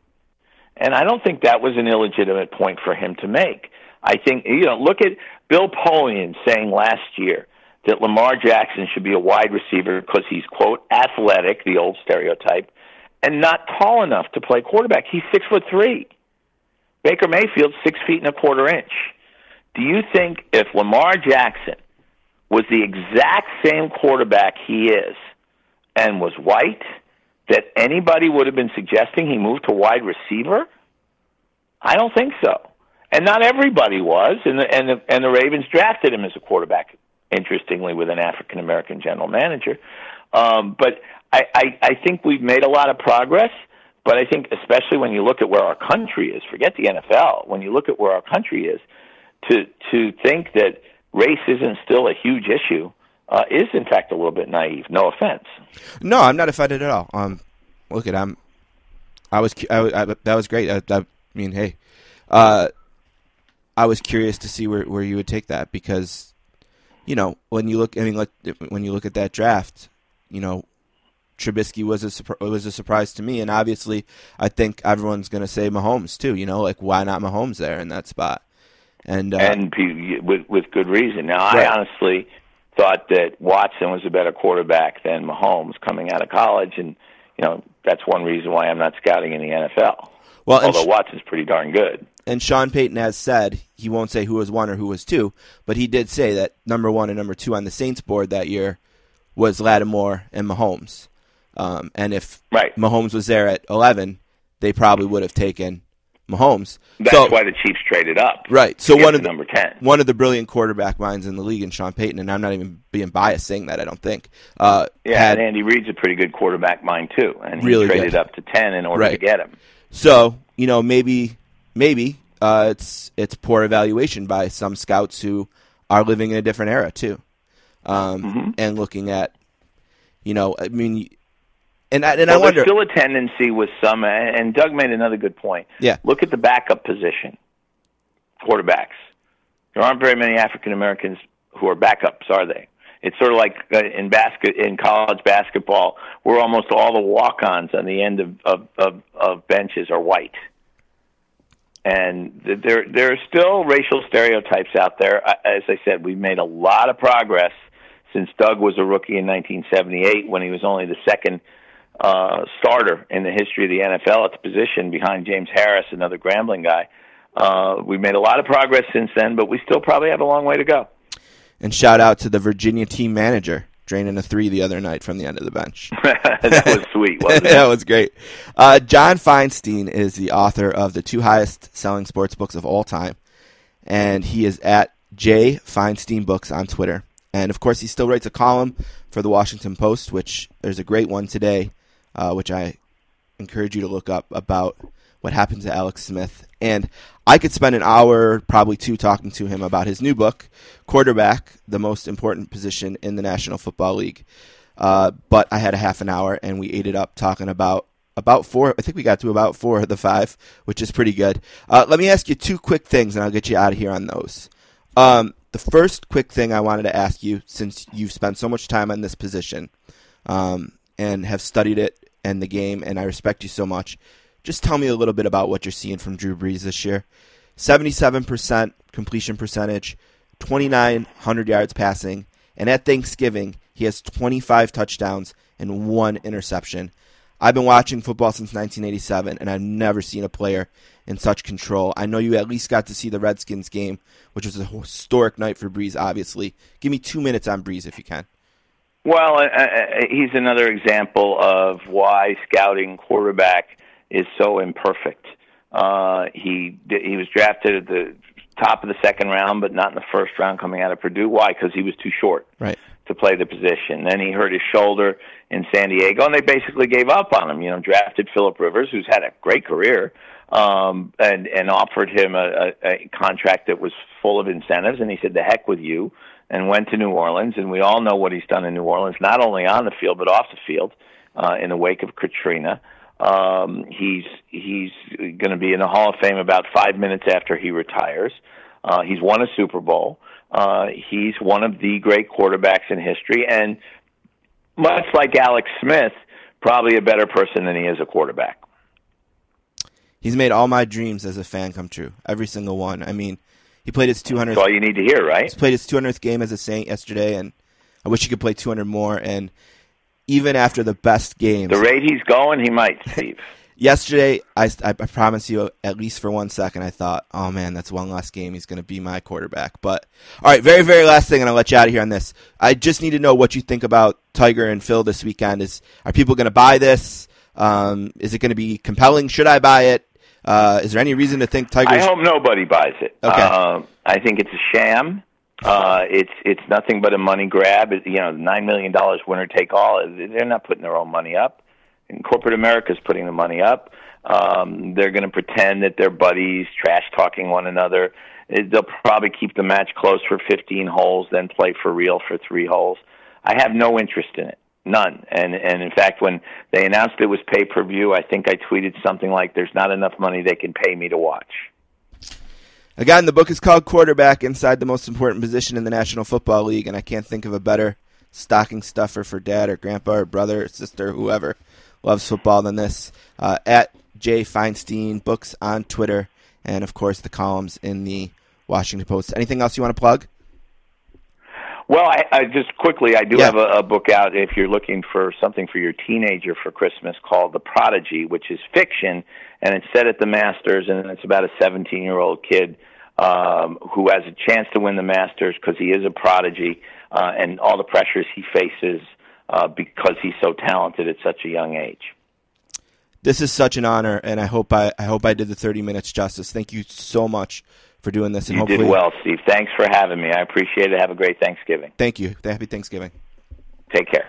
And I don't think that was an illegitimate point for him to make. I think you know, look at Bill Polian saying last year that Lamar Jackson should be a wide receiver because he's quote athletic, the old stereotype, and not tall enough to play quarterback. He's six foot three. Baker Mayfield six feet and a quarter inch. Do you think if Lamar Jackson was the exact same quarterback he is and was white, that anybody would have been suggesting he moved to wide receiver? I don't think so. And not everybody was, and the, and the, and the Ravens drafted him as a quarterback. Interestingly, with an African American general manager, um, but I, I I think we've made a lot of progress. But I think, especially when you look at where our country is, forget the NFL. When you look at where our country is, to to think that race isn't still a huge issue uh, is, in fact, a little bit naive. No offense. No, I'm not offended at all. Um, look at I'm. I was I, I, that was great. I, I mean, hey, uh, I was curious to see where where you would take that because, you know, when you look, I mean, like when you look at that draft, you know, Trubisky was a was a surprise to me, and obviously, I think everyone's going to say Mahomes too. You know, like why not Mahomes there in that spot? And uh, and with with good reason. Now, right. I honestly thought that Watson was a better quarterback than Mahomes coming out of college, and you know that's one reason why I'm not scouting in the NFL. Well, although Sh- Watson's pretty darn good. And Sean Payton has said he won't say who was one or who was two, but he did say that number one and number two on the Saints board that year was Lattimore and Mahomes. Um, and if right. Mahomes was there at 11, they probably would have taken Mahomes. That's so, why the Chiefs traded up. Right. So one of the, number 10. One of the brilliant quarterback minds in the league, and Sean Payton, and I'm not even being biased saying that. I don't think. Uh, yeah, had, and Andy Reid's a pretty good quarterback mind too, and he really traded good. up to 10 in order right. to get him. So you know maybe maybe uh, it's it's poor evaluation by some scouts who are living in a different era too, um, mm-hmm. and looking at you know I mean and I, and well, I wonder. There's still a tendency with some, and Doug made another good point. Yeah. Look at the backup position, quarterbacks. There aren't very many African Americans who are backups, are they? It's sort of like uh, in basket in college basketball, where almost all the walk-ons on the end of of, of, of benches are white. And there there are still racial stereotypes out there. As I said, we've made a lot of progress since Doug was a rookie in 1978 when he was only the second uh, starter in the history of the NFL at the position behind James Harris, another Grambling guy. Uh, we've made a lot of progress since then, but we still probably have a long way to go. And shout out to the Virginia team manager draining a three the other night from the end of the bench. that was sweet, wasn't it? that was great. Uh, John Feinstein is the author of the two highest selling sports books of all time, and he is at J Feinstein Books on Twitter. And of course, he still writes a column for the Washington Post, which there's a great one today uh, which I encourage you to look up about what happened to Alex Smith. And I could spend an hour, probably two, talking to him about his new book, Quarterback, the most important position in the National Football League. Uh, but I had a half an hour, and we ate it up talking about about four. I think we got to about four of the five, which is pretty good. Uh, let me ask you two quick things, and I'll get you out of here on those. Um, the first quick thing I wanted to ask you, since you've spent so much time on this position um, and have studied it and the game, and I respect you so much. Just tell me a little bit about what you're seeing from Drew Brees this year. 77% completion percentage, 2,900 yards passing, and at Thanksgiving, he has 25 touchdowns and one interception. I've been watching football since 1987, and I've never seen a player in such control. I know you at least got to see the Redskins game, which was a historic night for Brees, obviously. Give me two minutes on Brees if you can. Well, uh, uh, he's another example of why scouting quarterback is so imperfect. Uh, he he was drafted at the top of the second round, but not in the first round coming out of Purdue. Why? Because he was too short right. to play the position. Then he hurt his shoulder in San Diego, and they basically gave up on him. You know, drafted Philip Rivers, who's had a great career, um, and and offered him a, a, a contract that was full of incentives, and he said, "The heck with you." And went to New Orleans, and we all know what he's done in New Orleans, not only on the field but off the field, uh, in the wake of Katrina. Um, he's he's going to be in the Hall of Fame about five minutes after he retires. Uh, he's won a Super Bowl. Uh, he's one of the great quarterbacks in history, and much like Alex Smith, probably a better person than he is a quarterback. He's made all my dreams as a fan come true. Every single one. I mean, he played his 200th. That's all you need to hear, right? He's played his 200th game as a Saint yesterday, and I wish he could play 200 more. And even after the best games, the rate he's going, he might, Steve. yesterday, I, I promise you, at least for one second, I thought, oh man, that's one last game. He's going to be my quarterback. But all right, very very last thing, and I'll let you out of here on this. I just need to know what you think about Tiger and Phil this weekend. Is are people going to buy this? Um, is it going to be compelling? Should I buy it? Uh, is there any reason to think Tiger? I hope nobody buys it. Okay. Uh, I think it's a sham. Uh, it's it's nothing but a money grab. It, you know, nine million dollars winner take all. They're not putting their own money up. And corporate America is putting the money up. Um, they're going to pretend that they're buddies, trash talking one another. They'll probably keep the match close for 15 holes, then play for real for three holes. I have no interest in it, none. And and in fact, when they announced it was pay per view, I think I tweeted something like, "There's not enough money they can pay me to watch." Again, the book is called Quarterback Inside the Most Important Position in the National Football League, and I can't think of a better stocking stuffer for dad or grandpa or brother or sister, whoever loves football than this. Uh, at Jay Feinstein, books on Twitter, and of course the columns in the Washington Post. Anything else you want to plug? Well, I, I just quickly, I do Yeah. have a, a book out if you're looking for something for your teenager for Christmas called The Prodigy, which is fiction, and it's set at the Masters, and it's about a 17 year old kid um, who has a chance to win the Masters because he is a prodigy, uh, and all the pressures he faces uh, because he's so talented at such a young age. This is such an honor, and I hope I, I hope I did the 30 minutes justice. Thank you so much for doing this, and You hopefully, did well, Steve. Thanks for having me. I appreciate it. Have a great Thanksgiving. Thank you. Happy Thanksgiving. Take care.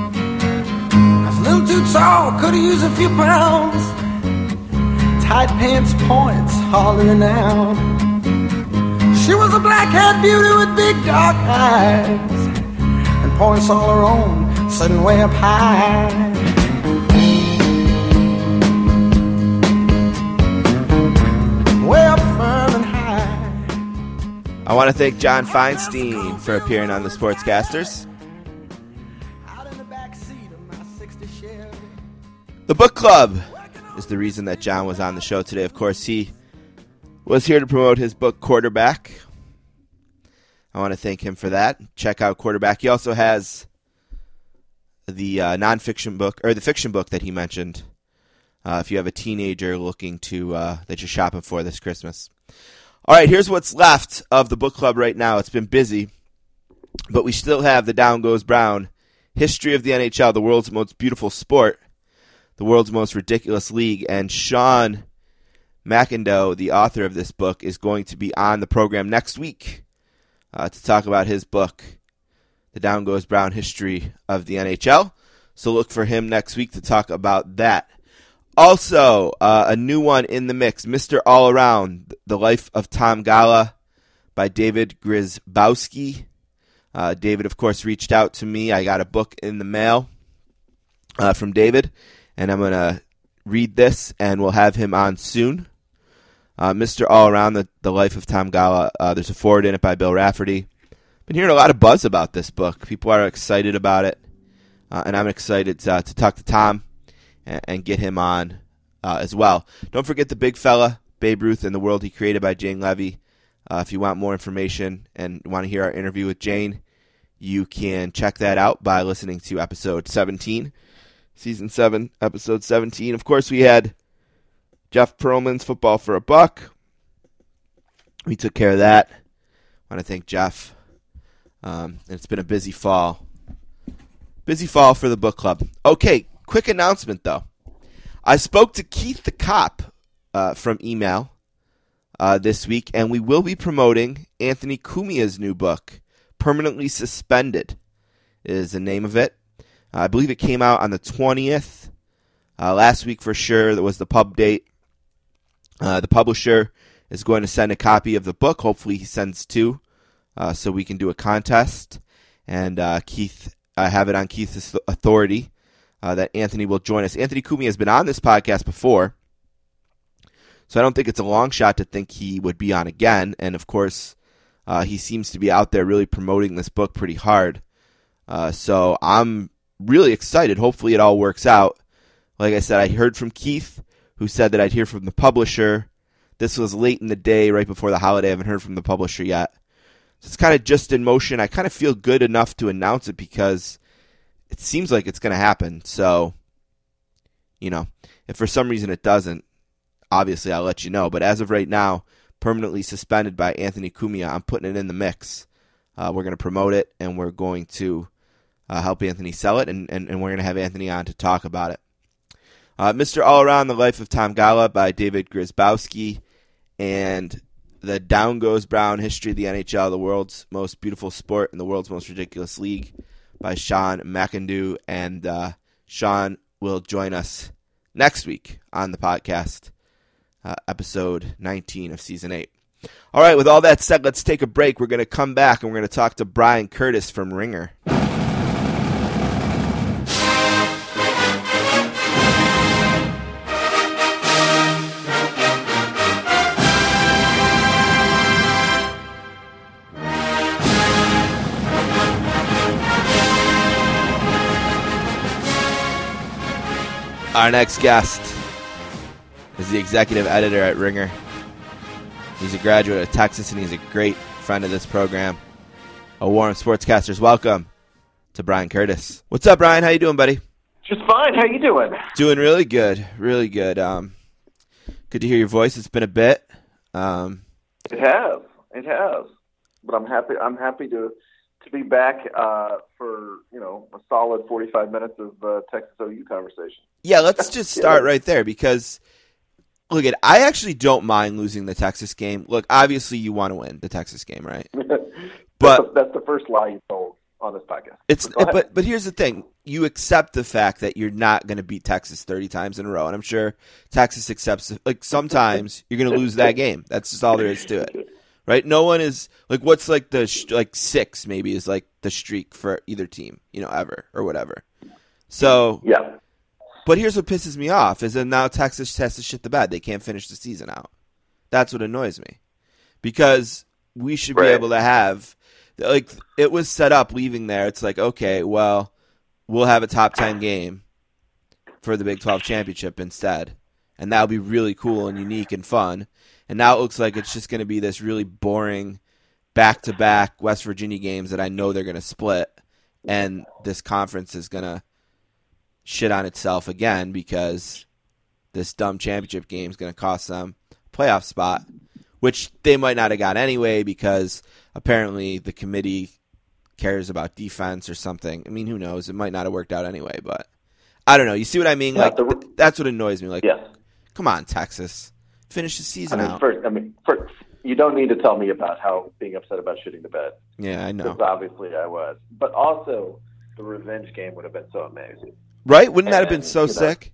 I was a little too tall, could've used a few pounds. Tight pants points hollering out. She was a black-haired beauty with big dark eyes and points all her own, sitting way up high. Way up firm and high. I want to thank John Feinstein for appearing on the Sportscasters. Out in the back seat of my 60 Chevy. The book club is the reason that John was on the show today. Of course, he was here to promote his book, Quarterback. I want to thank him for that. Check out Quarterback. He also has the uh, nonfiction book, or the fiction book that he mentioned. Uh, if you have a teenager looking to uh, that you're shopping for this Christmas. All right, here's what's left of the book club right now. It's been busy, but we still have the Down Goes Brown history of the NHL, the world's most beautiful sport the world's most ridiculous league. And Sean McIndoe, the author of this book, is going to be on the program next week uh, to talk about his book, The Down Goes Brown History of the NHL. So look for him next week to talk about that. Also, uh, a new one in the mix, Mr. All Around, The Life of Tom Gola by David Grzybowski. Uh, David, of course, reached out to me. I got a book in the mail uh, from David, and I'm going to read this, and we'll have him on soon. Uh, Mr. All Around, the, the Life of Tom Gola. Uh, there's a forward in it by Bill Raftery. Been hearing a lot of buzz about this book. People are excited about it, uh, and I'm excited to, to talk to Tom and, and get him on uh, as well. Don't forget the big fella, Babe Ruth and the World He Created by Jane Leavy. Uh, if you want more information and want to hear our interview with Jane, you can check that out by listening to episode 17, season 7, episode 17. Of course, we had Jeff Pearlman's Football for a Buck. We took care of that. I want to thank Jeff. Um, it's been a busy fall. Busy fall for the book club. Okay, quick announcement though. I spoke to Keith the cop uh, from email uh, this week, and we will be promoting Anthony Cumia's new book, Permanently Suspended, is the name of it. I believe it came out on the 20th. Uh, last week for sure, that was the pub date. Uh, the publisher is going to send a copy of the book. Hopefully, he sends two uh, so we can do a contest. And uh, Keith, I have it on Keith's authority uh, that Anthony will join us. Anthony Cumia has been on this podcast before, so I don't think it's a long shot to think he would be on again. And of course, uh, he seems to be out there really promoting this book pretty hard. Uh, so I'm really excited. Hopefully, it all works out. Like I said, I heard from Keith, who said that I'd hear from the publisher. This was late in the day, right before the holiday. I haven't heard from the publisher yet. So it's kind of just in motion. I kind of feel good enough to announce it because it seems like it's going to happen. So, you know, if for some reason it doesn't, obviously I'll let you know. But as of right now, permanently suspended by Anthony Cumia, I'm putting it in the mix. Uh, we're going to promote it and we're going to uh, help Anthony sell it, and, and, and we're going to have Anthony on to talk about it. Uh, Mr. All Around the Life of Tom Gola by David Grzybowski, and The Down Goes Brown History of the NHL, the world's most beautiful sport and the world's most ridiculous league by Sean McIndoe. And uh, Sean will join us next week on the podcast, uh, episode 19 of season 8. All right, with all that said, let's take a break. We're going to come back and we're going to talk to Bryan Curtis from Ringer. Our next guest is the executive editor at Ringer. He's a graduate of Texas, and he's a great friend of this program. A warm sportscasters welcome to Bryan Curtis. What's up, Bryan? How you doing, buddy? Just fine. How you doing? Doing really good, really good. Um, good to hear your voice. It's been a bit. Um, it has. It has. But I'm happy. I'm happy to to be back uh, for you know a solid 45 minutes of uh, Texas OU conversation. Yeah, let's just start right there because look at I actually don't mind losing the Texas game. Look, obviously you want to win the Texas game, right? but that's the first lie you told on this podcast. It's but but here's the thing: you accept the fact that you're not going to beat Texas 30 times in a row, and I'm sure Texas accepts. Like sometimes you're going to lose that game. That's just all there is to it, right? No one is like what's like the like six maybe is like the streak for either team, you know, ever or whatever. So yeah. But here's what pisses me off is that now Texas has to shit the bed. They can't finish the season out. That's what annoys me. Because we should right. be able to have like it was set up leaving there. It's like, okay, well, we'll have a top 10 game for the Big 12 championship instead. And that'll be really cool and unique and fun. And now it looks like it's just going to be this really boring back-to-back West Virginia games that I know they're going to split and this conference is going to shit on itself again because this dumb championship game is going to cost them a playoff spot, which they might not have got anyway because apparently the committee cares about defense or something. I mean, who knows? It might not have worked out anyway, but I don't know. You see what I mean? Yeah, like the, that's what annoys me. Like, yes. come on, Texas, finish the season I mean, out. First, I mean, first, you don't need to tell me about how being upset about shooting the bed. Yeah, I know. Because obviously I was, but also the revenge game would have been so amazing. Right? Wouldn't that have been so you know, sick?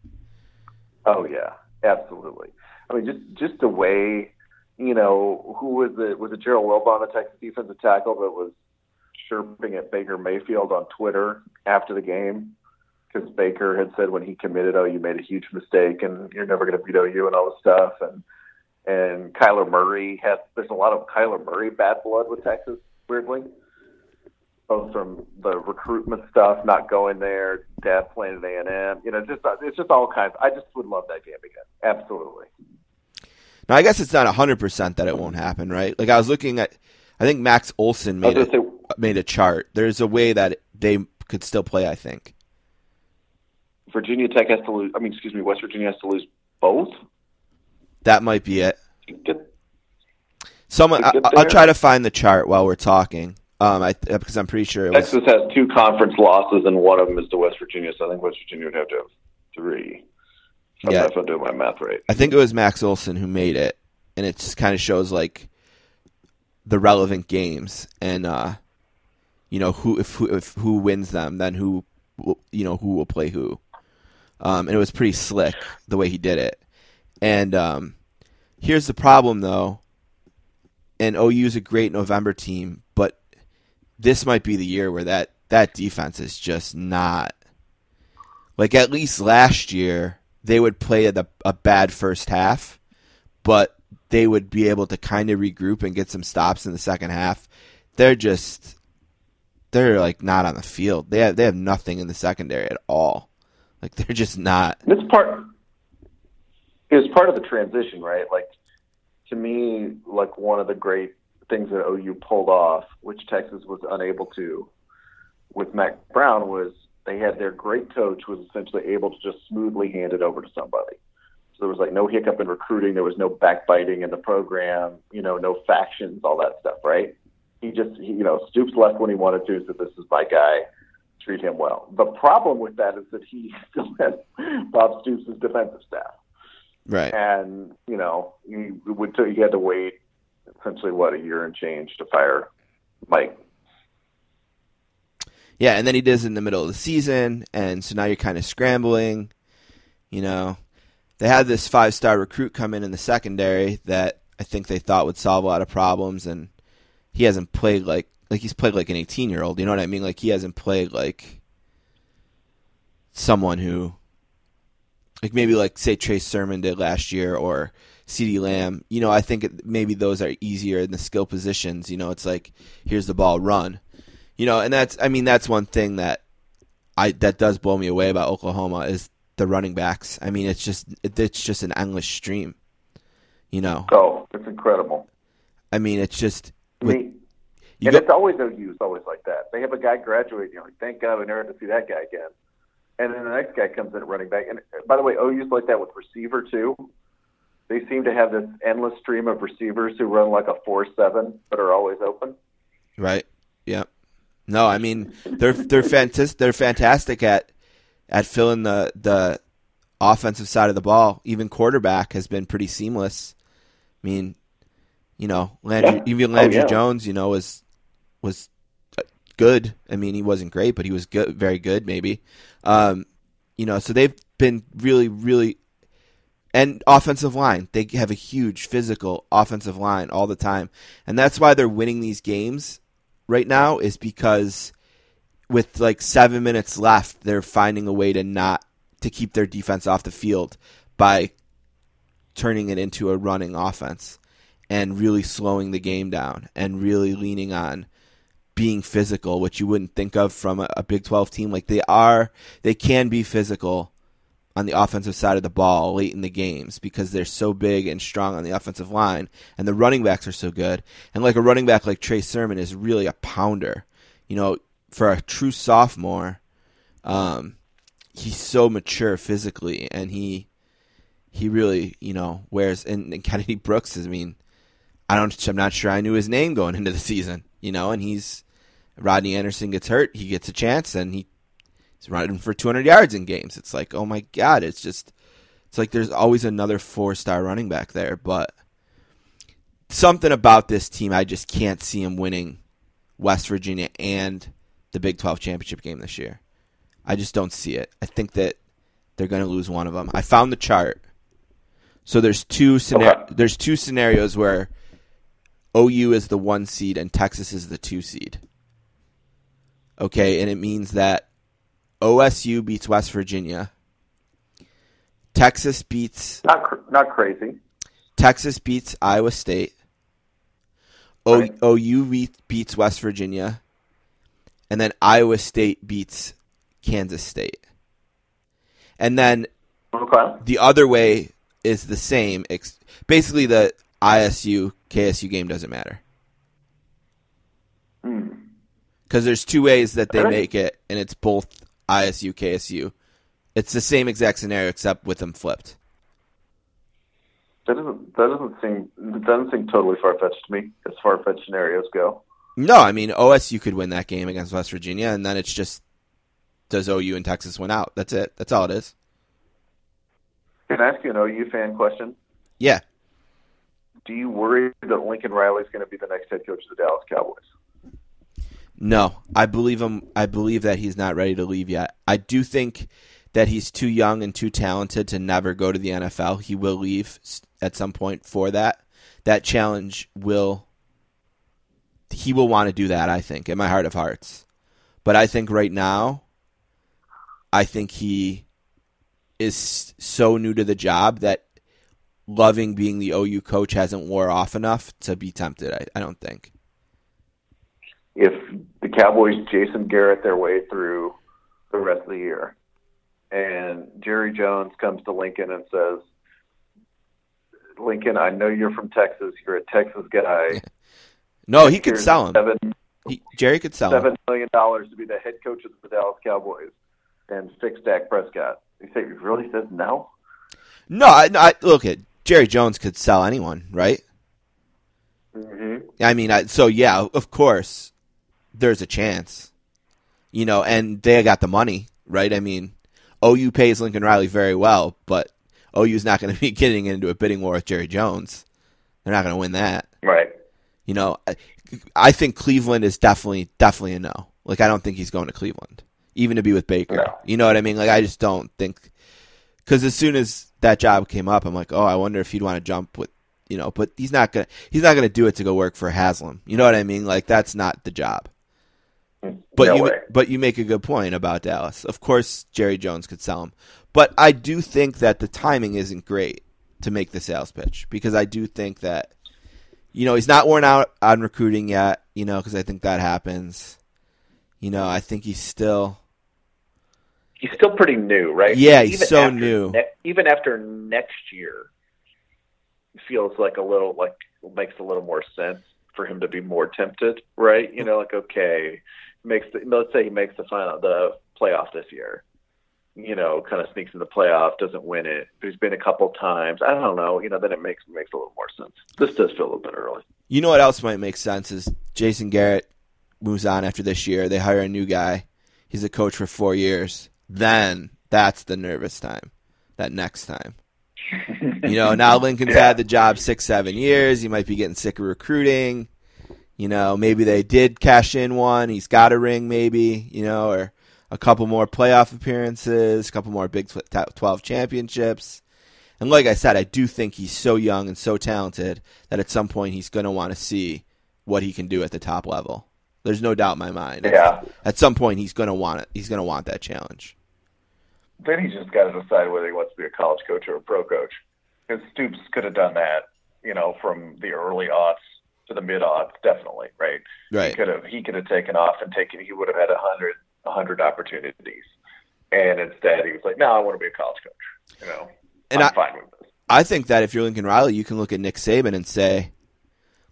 Oh yeah, absolutely. I mean, just just the way you know who was it? Was it Gerald Wilbon, the Texas defensive tackle, that was chirping at Baker Mayfield on Twitter after the game because Baker had said when he committed, "Oh, you made a huge mistake, and you're never going to beat OU," and all this stuff. And and Kyler Murray has. There's a lot of Kyler Murray bad blood with Texas, weirdly. Both from the recruitment stuff, not going there, dad playing at A and M, you know, just it's just all kinds. I just would love that game again, absolutely. Now, I guess it's not hundred percent that it won't happen, right? Like I was looking at, I think Max Olson made a, say, made a chart. There's a way that they could still play. I think. Virginia Tech has to lose. I mean, excuse me, West Virginia has to lose both. That might be it. Get, Someone, I, I'll try to find the chart while we're talking. Um, I because I'm pretty sure it was. Texas has two conference losses, and one of them is to West Virginia. So I think West Virginia would have to have three. Yeah. I'm, if I'm doing my math right. I think it was Max Olson who made it, and it just kind of shows like the relevant games and uh, you know who if who if who wins them, then who you know who will play who. Um, and it was pretty slick the way he did it. And um, here's the problem though. And OU is a great November team, but this might be the year where that that defense is just not like at least last year they would play a, a bad first half, but they would be able to kind of regroup and get some stops in the second half. They're just they're like not on the field. They have they have nothing in the secondary at all. Like they're just not. It's part. It was part of the transition, right? Like to me, like one of the great things that OU pulled off, which Texas was unable to, with Mack Brown, was they had their great coach was essentially able to just smoothly hand it over to somebody. So there was like no hiccup in recruiting, there was no backbiting in the program, you know, no factions, all that stuff, right? He just, he, you know, Stoops left when he wanted to, said, "This is my guy." Treat him well. The problem with that is that he still has Bob Stoops' defensive staff. Right. And, you know, you would you had to wait essentially what a year and change to fire Mike. Yeah, and then he does it in the middle of the season, and so now you're kind of scrambling. You know, they had this five star recruit come in in the secondary that I think they thought would solve a lot of problems, and he hasn't played like like he's played like an 18 year old. You know what I mean? Like he hasn't played like someone who like maybe like say Trey Sermon did last year or CeeDee Lamb. You know, I think it, maybe those are easier in the skill positions. You know, it's like here's the ball, run. You know, and that's I mean that's one thing that I that does blow me away about Oklahoma is the running backs. I mean, it's just it, it's just an endless stream. You know. Oh, it's incredible. I mean, it's just. With, Me, and go, it's always OU. It's always like that. They have a guy graduate. You're like, thank God we never have to see that guy again. And then the next guy comes in at running back. And by the way, OU's like that with receiver too. They seem to have this endless stream of receivers who run like a four seven, but are always open. Right. Yeah. No, I mean they're they're fantastic. They're fantastic at at filling the the offensive side of the ball. Even quarterback has been pretty seamless. I mean, you know, Landry, yeah. even oh, Landry oh, yeah. Jones, you know, was was good. I mean, he wasn't great, but he was good, very good, maybe. Um, you know, so they've been really, really, and offensive line. They have a huge physical offensive line all the time, and that's why they're winning these games right now. Is because with like seven minutes left, they're finding a way to not to keep their defense off the field by turning it into a running offense and really slowing the game down and really leaning on being physical, which you wouldn't think of from a, a, Big 12 team. Like they are, they can be physical on the offensive side of the ball late in the games because they're so big and strong on the offensive line, and the running backs are so good. And like a running back like Trey Sermon is really a pounder. You know, for a true sophomore, um, he's so mature physically, and he he really you know wears. And, and Kennedy Brooks is, I mean, I don't, I'm not sure I knew his name going into the season. You know, and he's Rodney Anderson gets hurt, he gets a chance, and he, he's running for 200 yards in games. It's like, oh my god, it's just, it's like there's always another four star running back there, but something about this team, I just can't see him winning West Virginia and the Big 12 championship game this year. I just don't see it. I think that they're going to lose one of them. I found the chart. So there's two scenar- okay. there's two scenarios where OU is the one seed and Texas is the two seed. Okay, and it means that OSU beats West Virginia. Texas beats not cr- not crazy. Texas beats Iowa State. O- right. OU beats West Virginia, and then Iowa State beats Kansas State. And then okay. the other way is the same. Basically, the ISU KSU game doesn't matter. Hmm because there's two ways that they make it, and it's both ISU KSU. It's the same exact scenario except with them flipped. That doesn't that doesn't seem that doesn't seem totally far fetched to me as far fetched scenarios go. No, I mean OSU could win that game against West Virginia, and then it's just does OU and Texas win out? That's it. That's all it is. Can I ask you an OU fan question? Yeah. Do you worry that Lincoln Riley is going to be the next head coach of the Dallas Cowboys? No, I believe him. I believe that he's not ready to leave yet. I do think that he's too young and too talented to never go to the NFL. He will leave at some point for that. That challenge will. He will want to do that. I think, in my heart of hearts, but I think right now, I think he is so new to the job that loving being the OU coach hasn't wore off enough to be tempted. I, I don't think if the Cowboys Jason Garrett their way through the rest of the year, and Jerry Jones comes to Lincoln and says, "Lincoln, I know you're from Texas. You're a Texas guy. No, he could Here's sell him. Seven He, Jerry could sell him. seven million dollars to be the head coach of the Dallas Cowboys and fix Dak Prescott." You say he really says no? No, I, I, look at Jerry Jones could sell anyone, right? Mm-hmm. I mean, I, so yeah, of course, there's a chance, you know, and they got the money, right? I mean, OU pays Lincoln Riley very well, but OU's not going to be getting into a bidding war with Jerry Jones. They're not going to win that. Right. You know, I, I think Cleveland is definitely, definitely a no. Like, I don't think he's going to Cleveland, even to be with Baker. No. You know what I mean? Like, I just don't think, because as soon as that job came up, I'm like, oh, I wonder if he'd want to jump with, you know, but he's not gonna, he's not gonna do it to go work for Haslam. You know what I mean? Like, that's not the job. But No you, way. but you make a good point about Dallas. Of course, Jerry Jones could sell him, but I do think that the timing isn't great to make the sales pitch because I do think that, you know, he's not worn out on recruiting yet. You know, because I think that happens. You know, I think he's still. He's still pretty new, right? Yeah, he's so new. ne- even after next year, it feels like a little like makes a little more sense for him to be more tempted, right? You mm. know, like okay, makes the, let's say he makes the final the playoff this year. You know, kind of sneaks in the playoff, doesn't win it. He's been a couple times. I don't know. You know, then it makes makes a little more sense. This does feel a little bit early. You know what else might make sense is Jason Garrett moves on after this year. They hire a new guy. He's a coach for four years. Then that's the nervous time. That next time. You know, now Lincoln's had the job six, seven years. He might be getting sick of recruiting. You know, maybe they did cash in one. He's got a ring, maybe, you know, or a couple more playoff appearances, a couple more Big 12 championships. And like I said, I do think he's so young and so talented that at some point he's going to want to see what he can do at the top level. There's no doubt in my mind. Yeah. At some point he's going to want it. He's going to want that challenge. Then he's just got to decide whether he wants to be a college coach or a pro coach. Because Stoops could have done that, you know, from the early aughts to the mid aughts, definitely, right? Right. He could have he could have taken off and taken he would have had a hundred a hundred opportunities. And instead he was like, No, I want to be a college coach. You know. And I'm I- fine with this. I think that if you're Lincoln Riley, you can look at Nick Saban and say,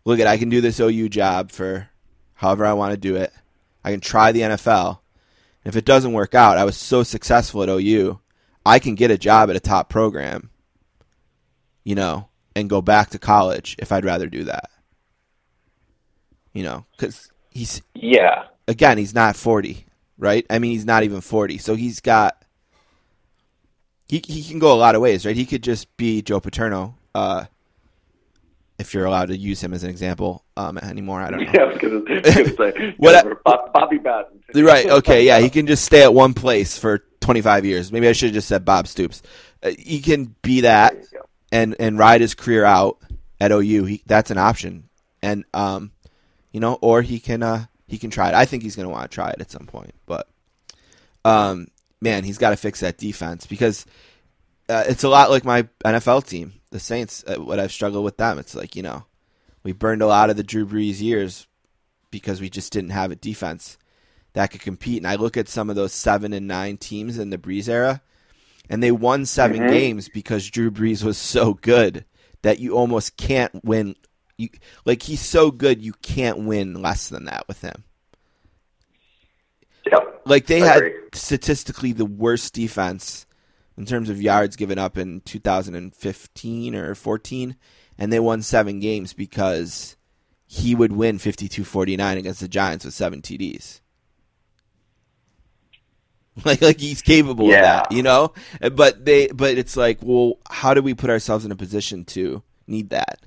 "Look at I can do this OU job for however I want to do it. I can try the NFL. If it doesn't work out, I was so successful at OU, I can get a job at a top program, you know, and go back to college if I'd rather do that. You know, because he's Yeah, again, he's not 40, right? I mean, he's not even 40. So he's got he he can go a lot of ways, right? He could just be Joe Paterno, uh, if you're allowed to use him as an example um, anymore. I don't know. Yeah, because was gonna, I was gonna say What I- Bobby Bowden. Right. Okay. Yeah. He can just stay at one place for 25 years. Maybe I should have just said Bob Stoops. Uh, he can be that There you go. and and ride his career out at OU. He, that's an option. And um, you know, or he can uh he can try it. I think he's going to want to try it at some point. But um, man, he's got to fix that defense because uh, it's a lot like my NFL team, the Saints. Uh, what I've struggled with them, it's like you know, we burned a lot of the Drew Brees years because we just didn't have a defense that could compete. And I look at some of those seven and nine teams in the Brees era, and they won 7 games because Drew Brees was so good that you almost can't win. You, like he's so good, you can't win less than that with him. Yep. Like they I had agree. statistically the worst defense in terms of yards given up in 2015 or 14, and they won seven games because he would win 52-49 against the Giants with seven TDs. Like, like he's capable Yeah. of that, you know. But they, but it's like, well, how do we put ourselves in a position to need that?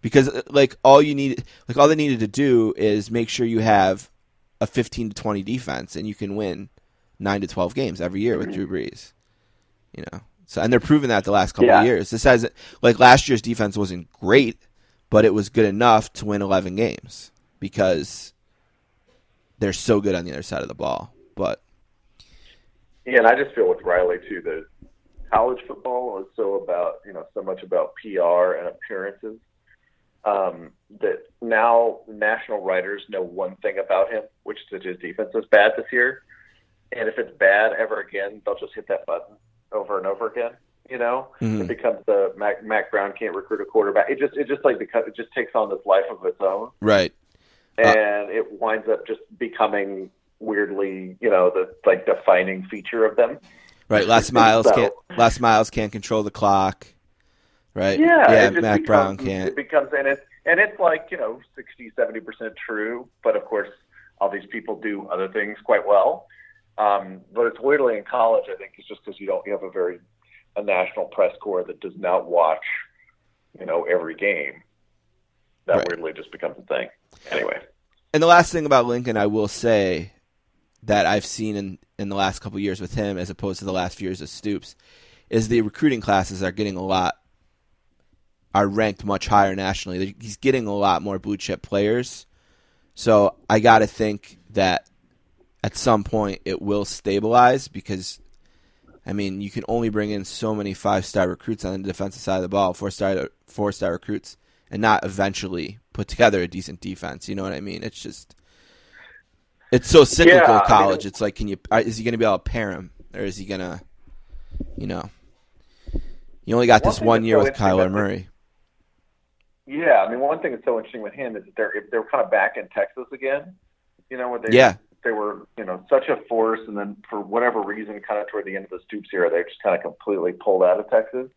Because uh, like all you need, like all they needed to do is make sure you have a 15 to 20 defense, and you can win nine to 12 games every year with Drew Brees. You know, so and they're proving that the last couple Yeah. of years. This has like last year's defense wasn't great, but it was good enough to win 11 games because they're so good on the other side of the ball. But Yeah, and I just feel with Riley too that college football is so about you know so much about PR and appearances um, that now national writers know one thing about him, which is that his defense was bad this year, and if it's bad ever again, they'll just hit that button over and over again. You know, Mhm. it becomes the Mack, Mack Brown can't recruit a quarterback. It just it just like because it just takes on this life of its own, Right. Uh, and it winds up just becoming weirdly, you know, the like defining feature of them. Right. Last Miles So- can't. Les Miles can't control the clock. Right. Yeah, Yeah. Mack becomes, Brown can't. It becomes and it's and it's like you know 60, 70 percent true, but of course all these people do other things quite well. Um, but it's weirdly in college, I think, it's just because you don't you have a very a national press corps that does not watch, you know, every game. That Right. weirdly just becomes a thing. Anyway, And the last thing about Lincoln, I will say that I've seen in, in the last couple of years with him, as opposed to the last few years of Stoops, is the recruiting classes are getting a lot, are ranked much higher nationally. He's getting a lot more blue chip players. So I got to think that at some point it will stabilize because, I mean, you can only bring in so many five star recruits on the defensive side of the ball, four star four star recruits, and not eventually put together a decent defense. You know what I mean? It's just it's so cyclical. Yeah, I mean- college. it's like, can you? uh, Is he going to be able to pair him, or is he going to, you know? You only got this one year so with Kyler Murray. Yeah, I mean, one thing that's so interesting with him is that they're they're kind of back in Texas again. You know, where they Yeah. they were you know such a force, and then for whatever reason, kind of toward the end of the Stoops era, they just kind of completely pulled out of Texas.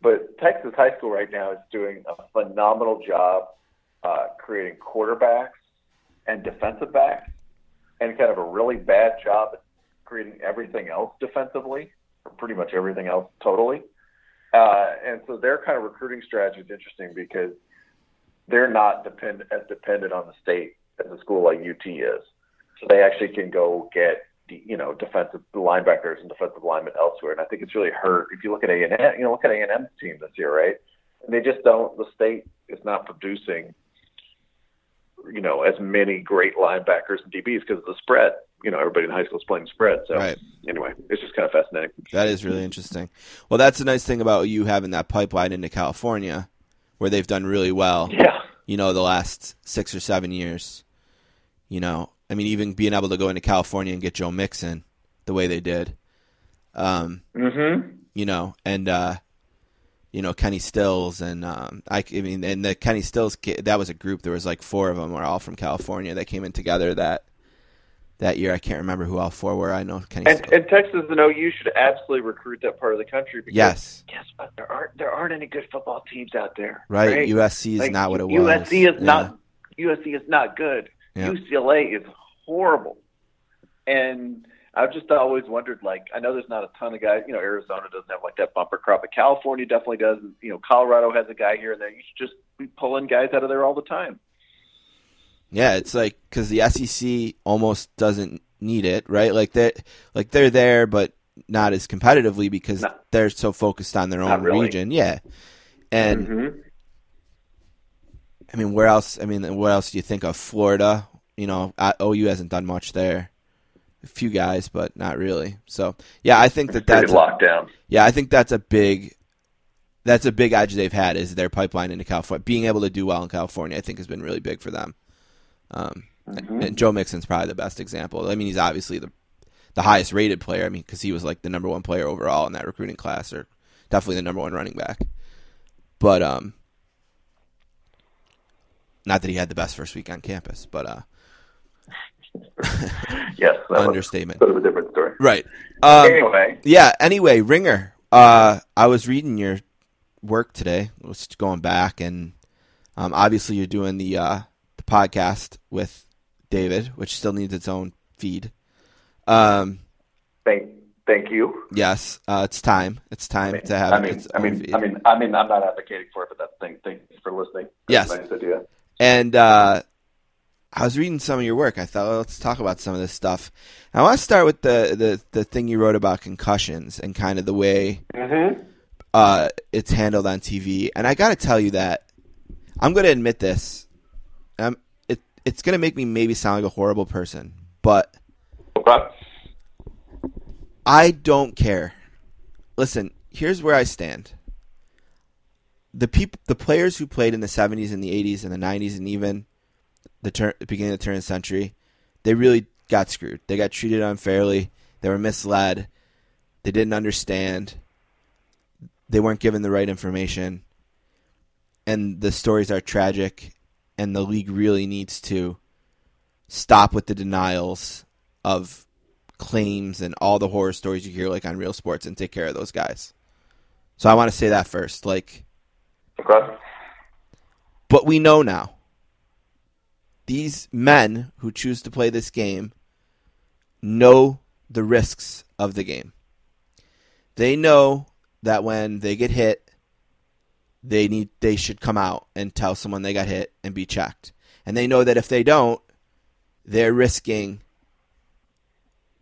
But Texas high school right now is doing a phenomenal job uh, creating quarterbacks and defensive backs, and kind of a really bad job at creating everything else defensively, or pretty much everything else totally. Uh, and so their kind of recruiting strategy is interesting because they're not depend as dependent on the state as a school like UT is. So they actually can go get you know defensive linebackers and defensive linemen elsewhere. And I think it's really hurt if you look at A and M. You know, look at A and M's team this year, right? And they just don't. The state is not producing you know as many great linebackers and DBs because of the spread. You know, everybody in high school is playing spread. So Right. anyway, it's just kind of fascinating. That is really interesting. Well, that's the nice thing about you having that pipeline into California, where they've done really well. Yeah. You know, the last six or seven years. You know, I mean, even being able to go into California and get Joe Mixon the way they did. Um, Mm-hmm. you know, and uh, you know Kenny Stills and um, I, I mean, and the Kenny Stills that was a group. There was like four of them were all from California that came in together that that year. I can't remember who all four were. I know Kenny. And, Stills. and Texas and OU should absolutely recruit that part of the country. Because yes, Guess what? There aren't there aren't any good football teams out there. right. USC is Like, not what it was. USC is Yeah. not USC is not good. Yeah. UCLA is horrible. And I've just always wondered, like, I know there's not a ton of guys. You know, Arizona doesn't have like that bumper crop, but California definitely does. You know, Colorado has a guy here and there. You should just be pulling guys out of there all the time. Yeah, it's like because the SEC almost doesn't need it, right? Like they like they're there, but not as competitively because No. they're so focused on their own really. region. Yeah, and Mhm. I mean, where else? I mean, what else do you think of? Florida, you know, OU hasn't done much there. A few guys, but not really. So yeah, I think that that's a, locked down. yeah, I think that's a big that's a big edge they've had is their pipeline into California. Being able to do well in California, I think, has been really big for them. Um, and Joe Mixon's probably the best example. I mean, he's obviously the the highest rated player. I mean, because he was like the number one player overall in that recruiting class, or definitely the number one running back. But um, not that he had the best first week on campus, but uh, Yes, understatement. bit of a different story. Right. Um, anyway, Yeah. Anyway, Ringer. Uh, I was reading your work today. I was going back, and um, obviously you're doing the uh, the podcast with David, which still needs its own feed. Um, thank thank you. yes, uh, it's time. It's time to have I mean, its I mean, feed. I mean, I mean, I'm not advocating for it, but that's thing. Thank you for listening. That's Yes. nice idea. And uh, I was reading some of your work. I thought, well, let's talk about some of this stuff. I want to start with the, the, the thing you wrote about concussions and kind of the way Mm-hmm. uh, it's handled on TV. And I got to tell you that I'm going to admit this. Um, it, it's going to make me maybe sound like a horrible person, but Okay. I don't care. Listen, here's where I stand. The peop- the players who played in the 70s and the 80s and the 90s and even the beginning of the turn of the century, they really got screwed. They got treated unfairly. They were misled. They didn't understand. They weren't given the right information. And the stories are tragic. And the league really needs to stop with the denials of claims and all the horror stories you hear like on real sports and take care of those guys. So I want to say that first. Like Okay. but we know now. These men who choose to play this game know the risks of the game. They know that when they get hit, they need they should come out and tell someone they got hit and be checked. And they know that if they don't, they're risking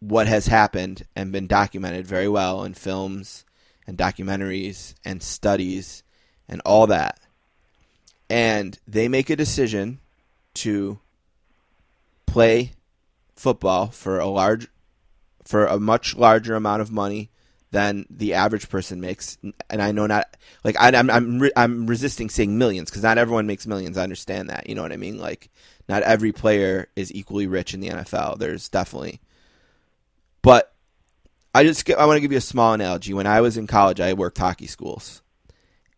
what has happened and been documented very well in films and documentaries and studies and all that. And they make a decision to play football for a large for a much larger amount of money than the average person makes. And I know not like I, I'm I'm re- I'm resisting saying millions because not everyone makes millions. I understand that. You know what I mean? Like not every player is equally rich in the NFL there's definitely but I just I want to give you a small analogy. When I was in college I worked hockey schools.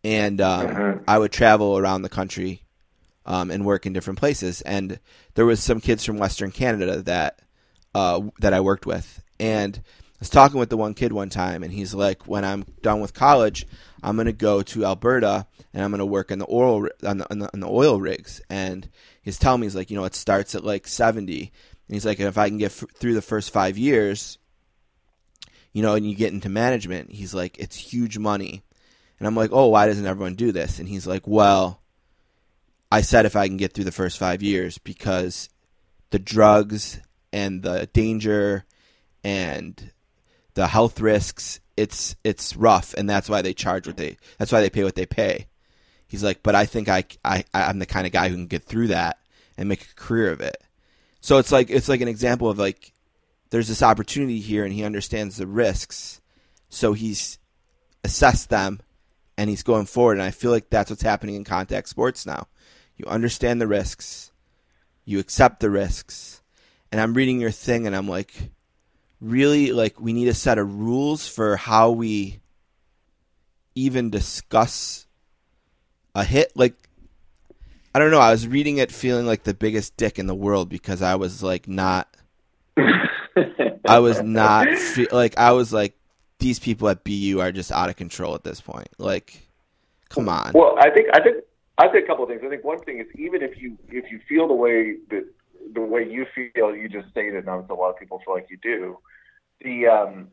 And um, I would travel around the country um, and work in different places. And there was some kids from Western Canada that uh, that I worked with, and was talking with the one kid one time, and he's like, "When I'm done with college, I'm gonna go to Alberta and I'm gonna work in the oil on the, on the, on the oil rigs." And he's telling me, he's like, "You know, it starts at like 70." And he's like, "And if I can get f- through the first five years, you know, and you get into management, he's like, it's huge money. And I'm like, oh, why doesn't everyone do this? And he's like, well, I said if I can get through the first five years because the drugs and the danger and the health risks, it's it's rough, and that's why they charge what they. That's why they pay what they pay. He's like, but I think I I I'm the kind of guy who can get through that and make a career of it. So it's like it's like an example of like there's this opportunity here, and he understands the risks, so he's assessed them and he's going forward. And I feel like that's what's happening in contact sports now. You understand the risks, you accept the risks. And I'm reading your thing and I'm like, really, like, we need a set of rules for how we even discuss a hit. Like, I don't know. I was reading it feeling like the biggest dick in the world because I was like, not. I was not fe- like I was like these people at BU are just out of control at this point. Like, come on. Well, I think I think I think a couple of things. I think one thing is even if you if you feel the way that the way you feel, you just stated, and a lot of people feel like you do. The um,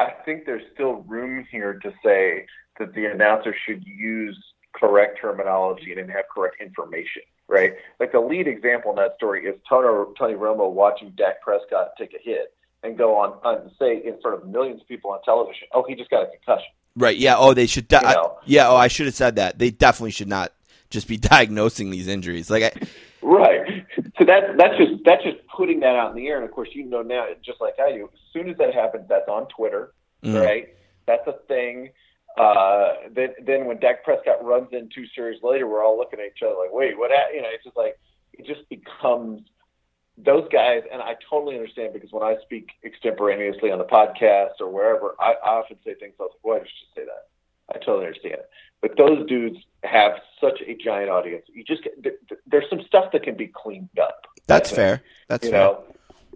I think there's still room here to say that the announcer should use correct terminology and have correct information, right? Like the lead example in that story is Tony, Tony Romo watching Dak Prescott take a hit and go on, on say in front of millions of people on television, oh, he just got a concussion. Right. Yeah. Oh, they should. De- You know. I, yeah. Oh, I should have said that. They definitely should not just be diagnosing these injuries. Like, I, Right. So that's that's just that's just putting that out in the air. And of course, you know now, just like I do, as soon as that happens, that's on Twitter, Mm. right? That's a thing. Uh, then then when Dak Prescott runs in two series later, we're all looking at each other like, wait, what? hap-" You know, it's just like it just becomes those guys. And I totally understand because when I speak extemporaneously on the podcast or wherever, I, I often say things I was like, "Why did you just say that?" I totally understand it. But those dudes have such a giant audience. You just get, th- th- there's some stuff that can be cleaned up. that's fair. That's you fair. know,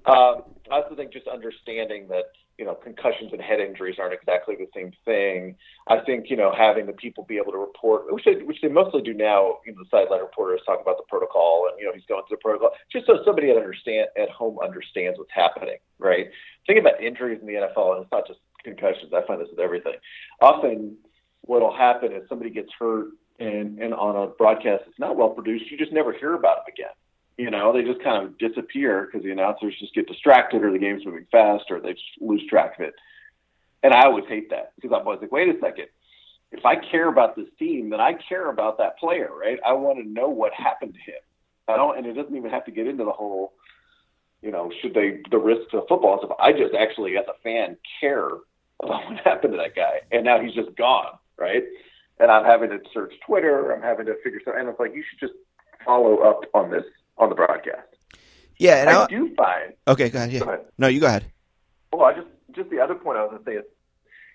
um, I also think just understanding that you know concussions and head injuries aren't exactly the same thing. I think you know having the people be able to report, which they which they mostly do now. You know, the sideline reporters talk about the protocol, and you know he's going through the protocol, just so somebody at understand at home understands what's happening. Right? Thinking about injuries in the NFL, and it's not just concussions. I find this with everything. Often, what'll happen is somebody gets hurt, and and on a broadcast it's not well produced. You just never hear about them again you know, they just kind of disappear because the announcers just get distracted or the game's moving fast or they just lose track of it. And I always hate that because I'm always like, wait a second. If I care about this team, then I care about that player, right? I want to know what happened to him. I don't, and it doesn't even have to get into the whole, you know, should they, the risks of football stuff. I just actually, as a fan, care about what happened to that guy. And now he's just gone, right? And I'm having to search Twitter. I'm having to figure something. And it's like, you should just follow up on this on the broadcast. Yeah, and I I, do find. okay, go ahead. Yeah. Go ahead. No, you go ahead. Well, I just just the other point I was going to say is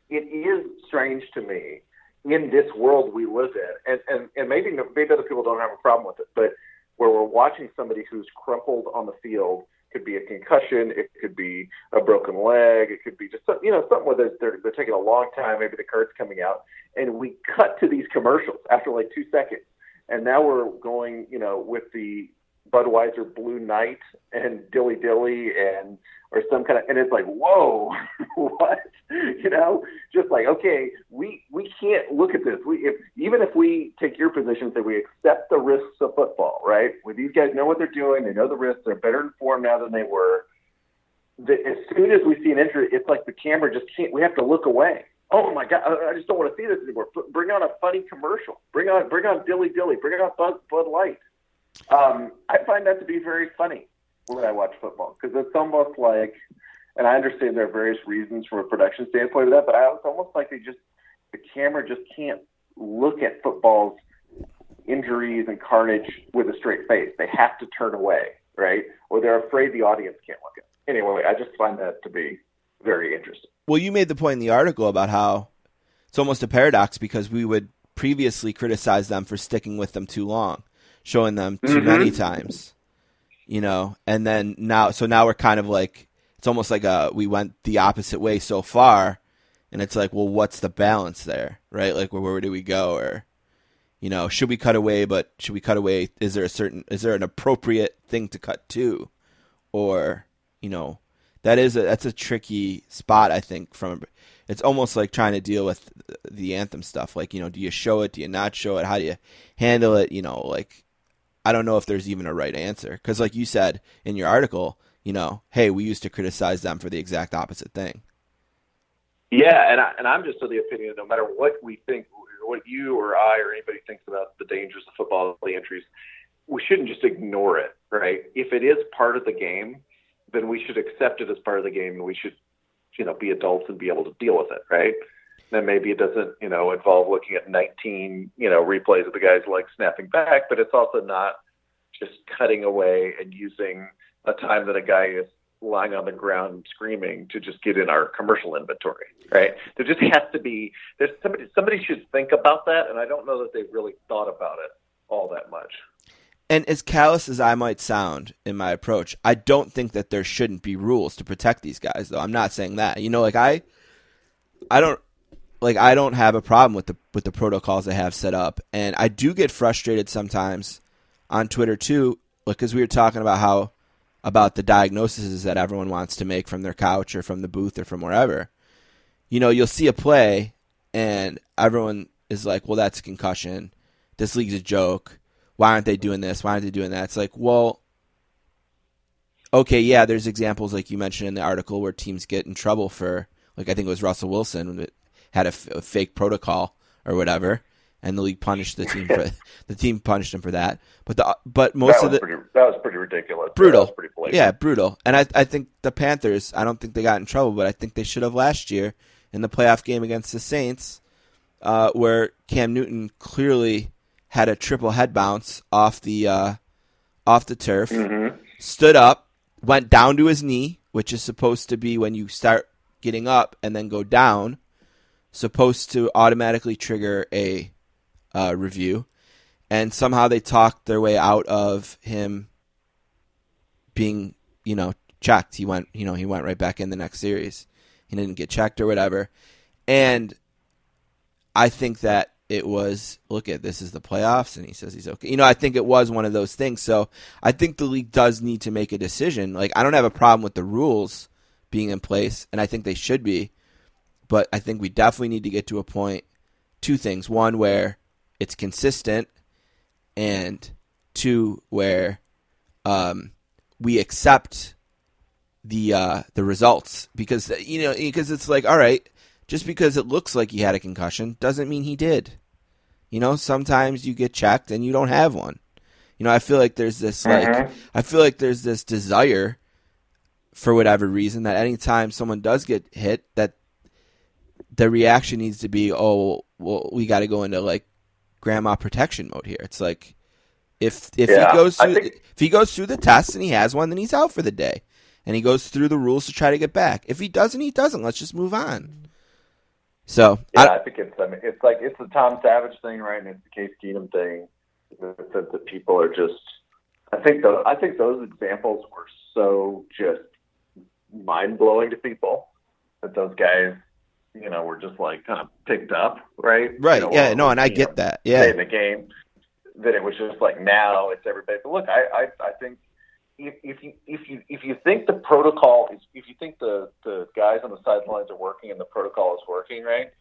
it is strange to me in this world we live in, and and and maybe maybe other people don't have a problem with it, but where we're watching somebody who's crumpled on the field could be a concussion, it could be a broken leg, it could be just you know something where they're, they're they're taking a long time, maybe the card's coming out, and we cut to these commercials after like two seconds, and now we're going you know with the Budweiser Blue Night and Dilly Dilly and or some kind of and it's like whoa what? You know? Just like okay we we can't look at this. We if even if we take your position say we accept the risks of football right? When these guys know what they're doing they know the risks they're better informed now than they were the, as soon as we see an injury it's like the camera just can't we have to look away. Oh my god I just don't want to see this anymore. Bring on a funny commercial. Bring on bring on Dilly Dilly. Bring on Bud, Bud Light um, I find that to be very funny when I watch football because it's almost like, and I understand there are various reasons from a production standpoint of that, but I, it's almost like they just the camera just can't look at football's injuries and carnage with a straight face. They have to turn away, right? Or they're afraid the audience can't look at. It. Anyway, I just find that to be very interesting. Well, you made the point in the article about how it's almost a paradox because we would previously criticize them for sticking with them too long, showing them too Mhm. many times, you know, and then now, so now we're kind of like, it's almost like a, we went the opposite way so far, and it's like, well, what's the balance there, right? Like, where, where do we go? Or, you know, should we cut away, but should we cut away? Is there a certain, is there an appropriate thing to cut to? Or, you know, that is a, that's a tricky spot, I think, from, it's almost like trying to deal with the anthem stuff. Like, you know, do you show it? Do you not show it? How do you handle it? You know, like, I don't know if there's even a right answer. Because, like you said in your article, you know, hey, we used to criticize them for the exact opposite thing. Yeah, and I, and I'm just of the opinion, that no matter what we think, what you or I or anybody thinks about the dangers of football, the entries, we shouldn't just ignore it, right? If it is part of the game, then we should accept it as part of the game, and we should, you know, be adults and be able to deal with it, right? Then maybe it doesn't, you know, involve looking at 19, you know, replays of the guys like snapping back, but it's also not just cutting away and using a time that a guy is lying on the ground screaming to just get in our commercial inventory, right? There just has to be there's somebody somebody should think about that, and I don't know that they've really thought about it all that much. And as callous as I might sound in my approach, I don't think that there shouldn't be rules to protect these guys. Though I'm not saying that. You know, like I, I don't like I don't have a problem with the with the protocols they have set up, and I do get frustrated sometimes on Twitter too, because we were talking about how about the diagnoses that everyone wants to make from their couch or from the booth or from wherever. You know, you'll see a play, and everyone is like, "Well, that's a concussion. This league's a joke." why aren't they doing this? Why aren't they doing that? It's like, well, okay, yeah, there's examples like you mentioned in the article where teams get in trouble for, like I think it was Russell Wilson had a, f- a fake protocol or whatever, and the league punished the team for the team punished him for that. But the but most that of the pretty, that was pretty ridiculous. brutal, pretty blatant. yeah, brutal. And I I think the Panthers, I don't think they got in trouble, but I think they should have last year in the playoff game against the Saints, uh, where Cam Newton clearly had a triple head bounce off the uh, off the turf, Mm-hmm. stood up, went down to his knee, which is supposed to be when you start getting up and then go down, supposed to automatically trigger a uh, review, and somehow they talked their way out of him being, you know, checked. He went, you know, he went right back in the next series. He didn't get checked or whatever, and I think that it was look at this is the playoffs and he says he's okay. You know, I think it was one of those things. So I think the league does need to make a decision. Like I don't have a problem with the rules being in place and I think they should be. But I think we definitely need to get to a point two things. One where it's consistent and two where um, we accept the uh, the results because you know because it's like all right just because it looks like he had a concussion doesn't mean he did. You know, sometimes you get checked and you don't have one. You know, I feel like there's this like I feel like there's this desire for whatever reason that anytime someone does get hit that the reaction needs to be, "Oh, well, we got to go into like grandma protection mode here." It's like If if Yeah, he goes through think- if he goes through the test and he has one, then he's out for the day, and he goes through the rules to try to get back. If he doesn't, he doesn't. Let's just move on. So Yeah, I, I, think it's. I mean, it's like it's the Tom Savage thing, right? And it's the Case Keenum thing. That, that people are just. I think the. I think those examples were so just mind blowing to people that those guys, you know, were just like kind of picked up, right? right, You know, yeah, or, no, and I get know, that, yeah, in the game. That it was just like now it's everybody. But look, I, I, I think if, if you if you if you think the protocol is if you think the the guys on the sidelines are working and the protocol is working right,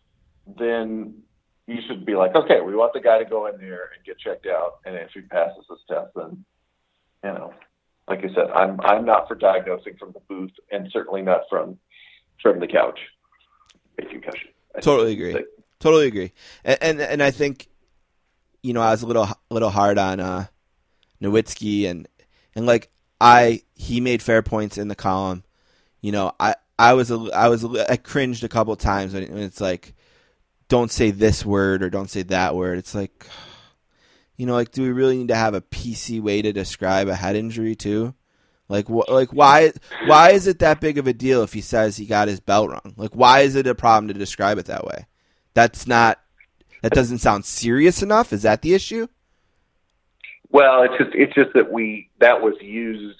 then you should be like, okay, we want the guy to go in there and get checked out, and if he passes this test, then you know, like I said, I'm I'm not for diagnosing from the booth, and certainly not from from the couch. A concussion. I totally agree, like- totally agree, and, and and I think, you know, I was a little little hard on uh, Nowinski and and like I he made fair points in the column. You know, I I was a, I was a, I cringed a couple times when it's like, don't say this word or don't say that word. It's like, you know, like do we really need to have a PC way to describe a head injury too? Like wh- like why why is it that big of a deal if he says he got his belt wrong? Like why is it a problem to describe it that way? That's not that doesn't sound serious enough. Is that the issue? Well, it's just it's just that we that was used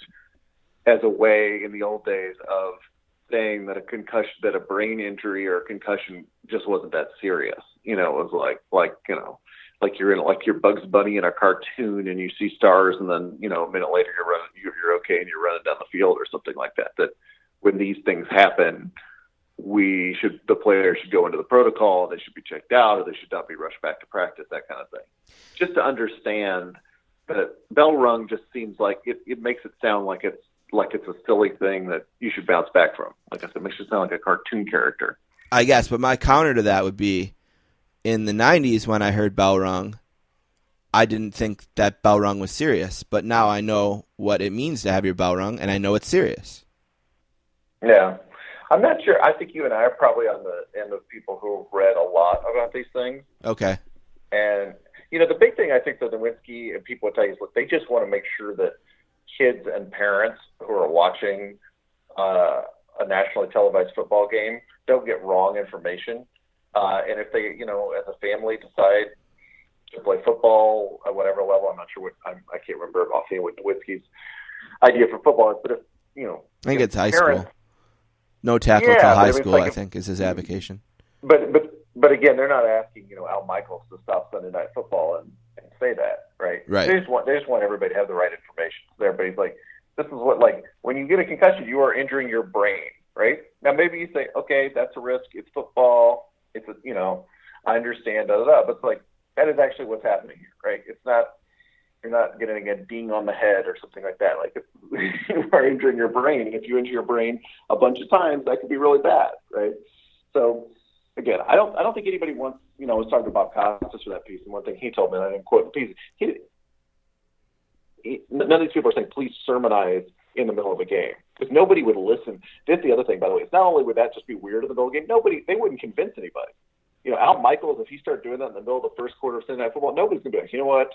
as a way in the old days of saying that a concussion that a brain injury or a concussion just wasn't that serious. You know, it was like like you know like you're in like you're Bugs Bunny in a cartoon and you see stars and then you know a minute later you're running you're, okay and you're running down the field or something like that. That when these things happen, we should the players should go into the protocol. They should be checked out or they should not be rushed back to practice. That kind of thing. Just to understand that bell rung just seems like it, it makes it sound like it's like it's a silly thing that you should bounce back from. Like I said, it makes it sound like a cartoon character. I guess, but my counter to that would be in the 90s when I heard bell rung, I didn't think that bell rung was serious, but now I know what it means to have your bell rung and I know it's serious. Yeah. I'm not sure. I think you and I are probably on the end of people who have read a lot about these things. Okay. And, you know, the big thing I think that the Nowinski and people would tell you is, look, they just want to make sure that kids and parents who are watching uh, a nationally televised football game don't get wrong information. Uh, and if they, you know, as a family decide to play football at whatever level, I'm not sure what, I'm, I can't remember offhand what Nowinski's idea for football is, but if, you know, I think it's high parents- school. No tackle Yeah, till high I mean, school, like I think, is his avocation. But but but again, they're not asking you know Al Michaels to stop Sunday Night Football and, and say that, right? Right. They just want they just want everybody to have the right information. So everybody's like, this is what like when you get a concussion, you are injuring your brain, right? Now maybe you say, okay, that's a risk. It's football. It's a you know, I understand, da da da. But it's like that is actually what's happening here, right? It's not you're not getting a ding on the head or something like that. Like if you are injuring your brain, and if you injure your brain a bunch of times, that could be really bad, right? So again, I don't I don't think anybody wants you know I was talking to Bob Costas for that piece, and one thing he told me, and I didn't quote the piece. He, he none of these people are saying please sermonize in the middle of a game because nobody would listen. That's the other thing, by the way. It's not only would that just be weird in the middle of a game, nobody they wouldn't convince anybody. You know, Al Michaels, if he started doing that in the middle of the first quarter of Sunday Night Football, nobody's gonna be like, you know what?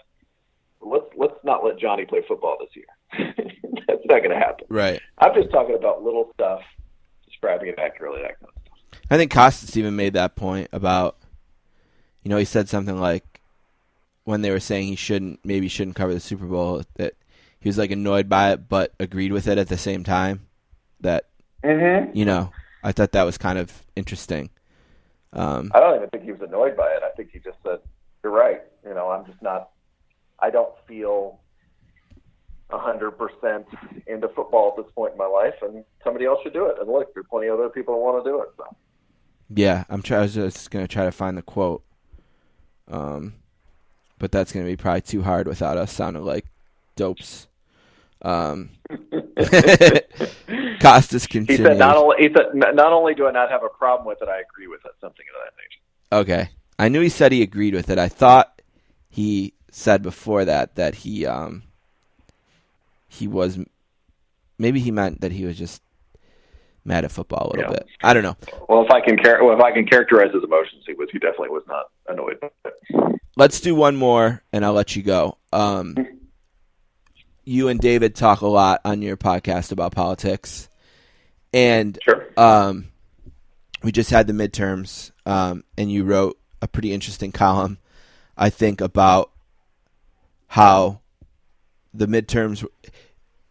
Let's let's not let Johnny play football this year. That's not going to happen. Right. I'm just talking about little stuff, describing it accurately, that kind of stuff. I think Costas even made that point about, you know, he said something like when they were saying he shouldn't, maybe shouldn't cover the Super Bowl, that he was like annoyed by it, but agreed with it at the same time. That, Mm-hmm. you know, I thought that was kind of interesting. Um, I don't even think he was annoyed by it. I think he just said, "You're right." You know, I'm just not. I don't feel hundred percent into football at this point in my life, and somebody else should do it. And look, there's plenty of other people who want to do it. So. yeah, I'm try- I was just going to try to find the quote. Um, but that's going to be probably too hard without us sounding like dopes. Um, Costas He said, "Not only he said, "Not not only do I not have a problem with it, I agree with it." Something of that nature. Okay. I knew he said he agreed with it. I thought he said before that that he um he was maybe he meant that he was just mad at football a little Yeah. bit. I don't know. Well, if I can char- well, if I can characterize his emotions, he was he definitely was not annoyed. Let's do one more and I'll let you go. Um you and David talk a lot on your podcast about politics, and Sure. um, we just had the midterms, um, and you wrote a pretty interesting column, I think, about how the midterms.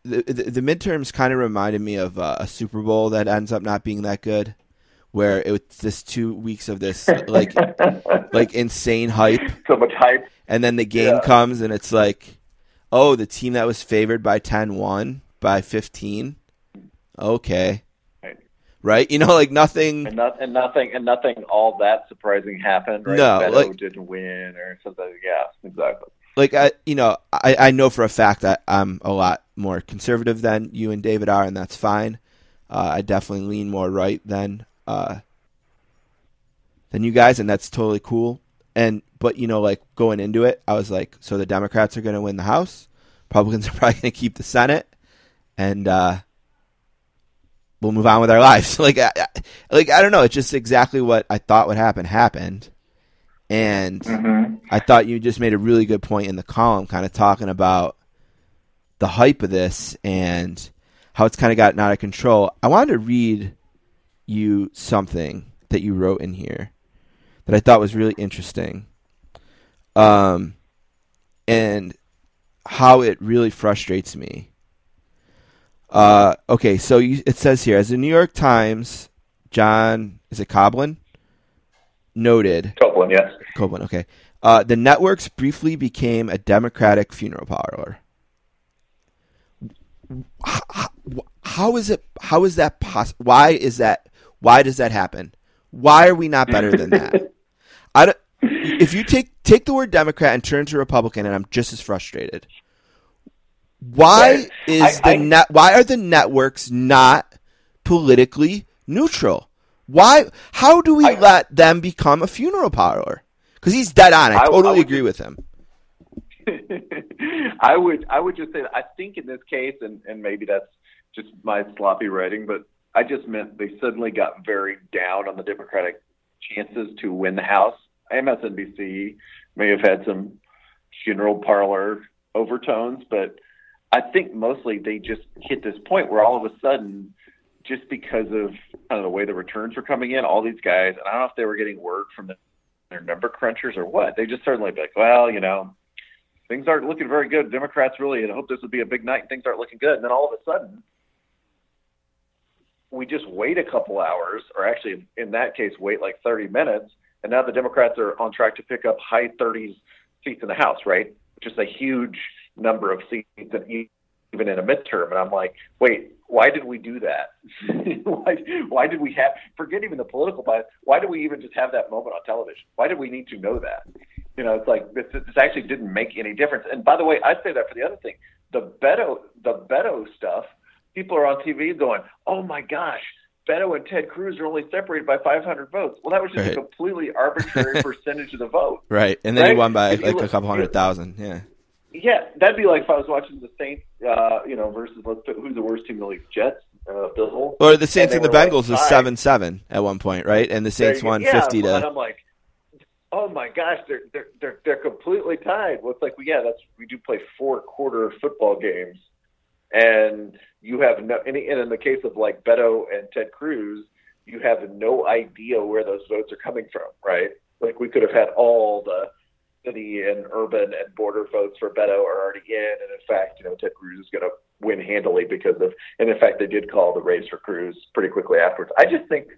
The, the, the midterms kind of reminded me of uh, a Super Bowl that ends up not being that good, where it was this two weeks of this like like insane hype, so much hype. and then the game Yeah. comes and it's like, oh, the team that was favored by 10 won by 15. Okay. Right. Right? You know, like nothing. And, not, and nothing and nothing all that surprising happened. Right? No, Beto like- didn't win or something. Yeah, exactly. Like, I, you know, I, I know for a fact that I'm a lot more conservative than you and David are, and that's fine. Uh, I definitely lean more right than uh, than you guys, and that's totally cool. And but you know, like going into it, I was like, so the Democrats are going to win the House, Republicans are probably going to keep the Senate, and uh, we'll move on with our lives. like, I, like I don't know, it's just exactly what I thought would happen happened, and I thought you just made a really good point in the column, kind of talking about the hype of this and how it's kind of gotten out of control. I wanted to read you something that you wrote in here that I thought was really interesting. Um, and how it really frustrates me. Uh, okay, so you, it says here, as the New York Times, John, is it Koblin? Noted. Koblin, yes. Koblin, okay. Uh, the networks briefly became a Democratic funeral parlor. How, how is it? How is that possible? Why is that? Why does that happen? Why are we not better than that? I don't, if you take take the word Democrat and turn to Republican, and I'm just as frustrated. Why Right. is I- the I- net? Why are the networks not politically neutral? Why? How do we I- let them become a funeral parlor? Because he's dead on. I totally agree with him. I would I would just say that I think in this case, and, and maybe that's just my sloppy writing, but I just meant they suddenly got very down on the Democratic chances to win the House. MSNBC may have had some funeral parlor overtones, but I think mostly they just hit this point where all of a sudden, just because of know, the way the returns were coming in, all these guys, and I don't know if they were getting word from the, their number crunchers or what, they just suddenly be like, well, you know, things aren't looking very good. Democrats really had hoped this would be a big night. and Things aren't looking good. And then all of a sudden, we just wait a couple hours, or actually, in that case, wait like 30 minutes. And now the Democrats are on track to pick up high 30s seats in the House, right? Which is a huge number of seats, and even in a midterm. And I'm like, wait, why did we do that? why, why did we have, forget even the political bias, why did we even just have that moment on television? Why did we need to know that? You know, it's like this, this actually didn't make any difference. And by the way, I'd say that for the other thing, the Beto, the Beto stuff, people are on TV going, "Oh my gosh, Beto and Ted Cruz are only separated by 500 votes." Well, that was just Right. a completely arbitrary percentage of the vote. Right, and then he won by If like a couple hundred thousand. Yeah, Yeah, that'd be like if I was watching the Saints, uh, you know, versus let's put, who's the worst team in the league? Jets, uh, Bills. or the Saints and, they the were, like, Bengals was seven seven at one point, right? And the Saints won yeah, fifty And to. I'm like, oh my gosh, they're they're they're they're completely tied. Well, it's like, well, yeah, that's we do play four quarter football games, and you have no. And in the case of like Beto and Ted Cruz, you have no idea where those votes are coming from, right? Like we could have had all the city and urban and border votes for Beto are already in, and in fact, you know, Ted Cruz is going to win handily because of, and in fact, they did call the race for Cruz pretty quickly afterwards. I just think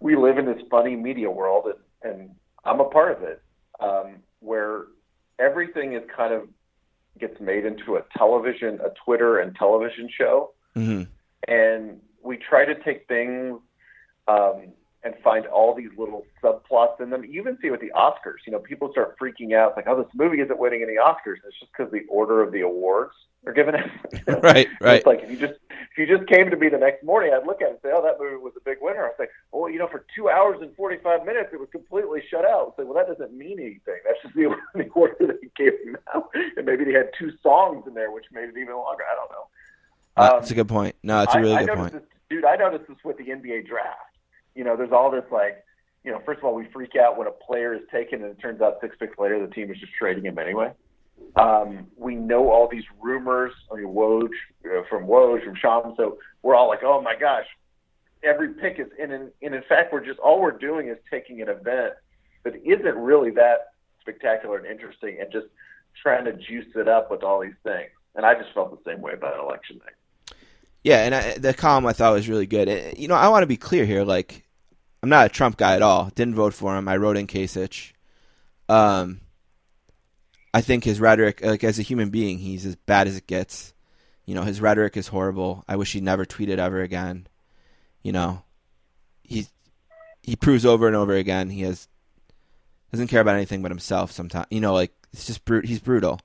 we live in this funny media world, and, and I'm a part of it, um, where everything is kind of gets made into a television, a Twitter and television show, hmm and we try to take things um, and find all these little subplots in them. You even see with the Oscars, you know, people start freaking out like, "Oh, this movie isn't winning any Oscars." It's just because the order of the awards are given out. Right, right. It's like if you just if you just came to me the next morning, I'd look at it and say, "Oh, that movie was a big winner." I'd say, "Well, you know, for two hours and forty five minutes, it was completely shut out." I'd say, "Well, that doesn't mean anything. That's just the, the order that he gave them out." And maybe they had two songs in there, which made it even longer. I don't know. Uh, Um, that's a good point. No, that's a really I, good noticed point. This, dude, I noticed this with the NBA draft. You know, there's all this like, you know, first of all, we freak out when a player is taken and it turns out six picks later the team is just trading him anyway. Um, we know all these rumors. I mean, Woj uh, from Woj from Shams. So we're all like, oh my gosh, every pick is in. And, in fact, we're just all we're doing is taking an event that isn't really that spectacular and interesting, and just trying to juice it up with all these things. And I just felt the same way about election day. Yeah, and I, the column I thought was really good. You know, I want to be clear here. Like, I'm not a Trump guy at all. Didn't vote for him. I wrote in Kasich. Um, I think his rhetoric, like as a human being, he's as bad as it gets. You know, his rhetoric is horrible. I wish he never tweeted ever again. You know, he he proves over and over again he has doesn't care about anything but himself. Sometimes, you know, like it's just brute. He's brutal.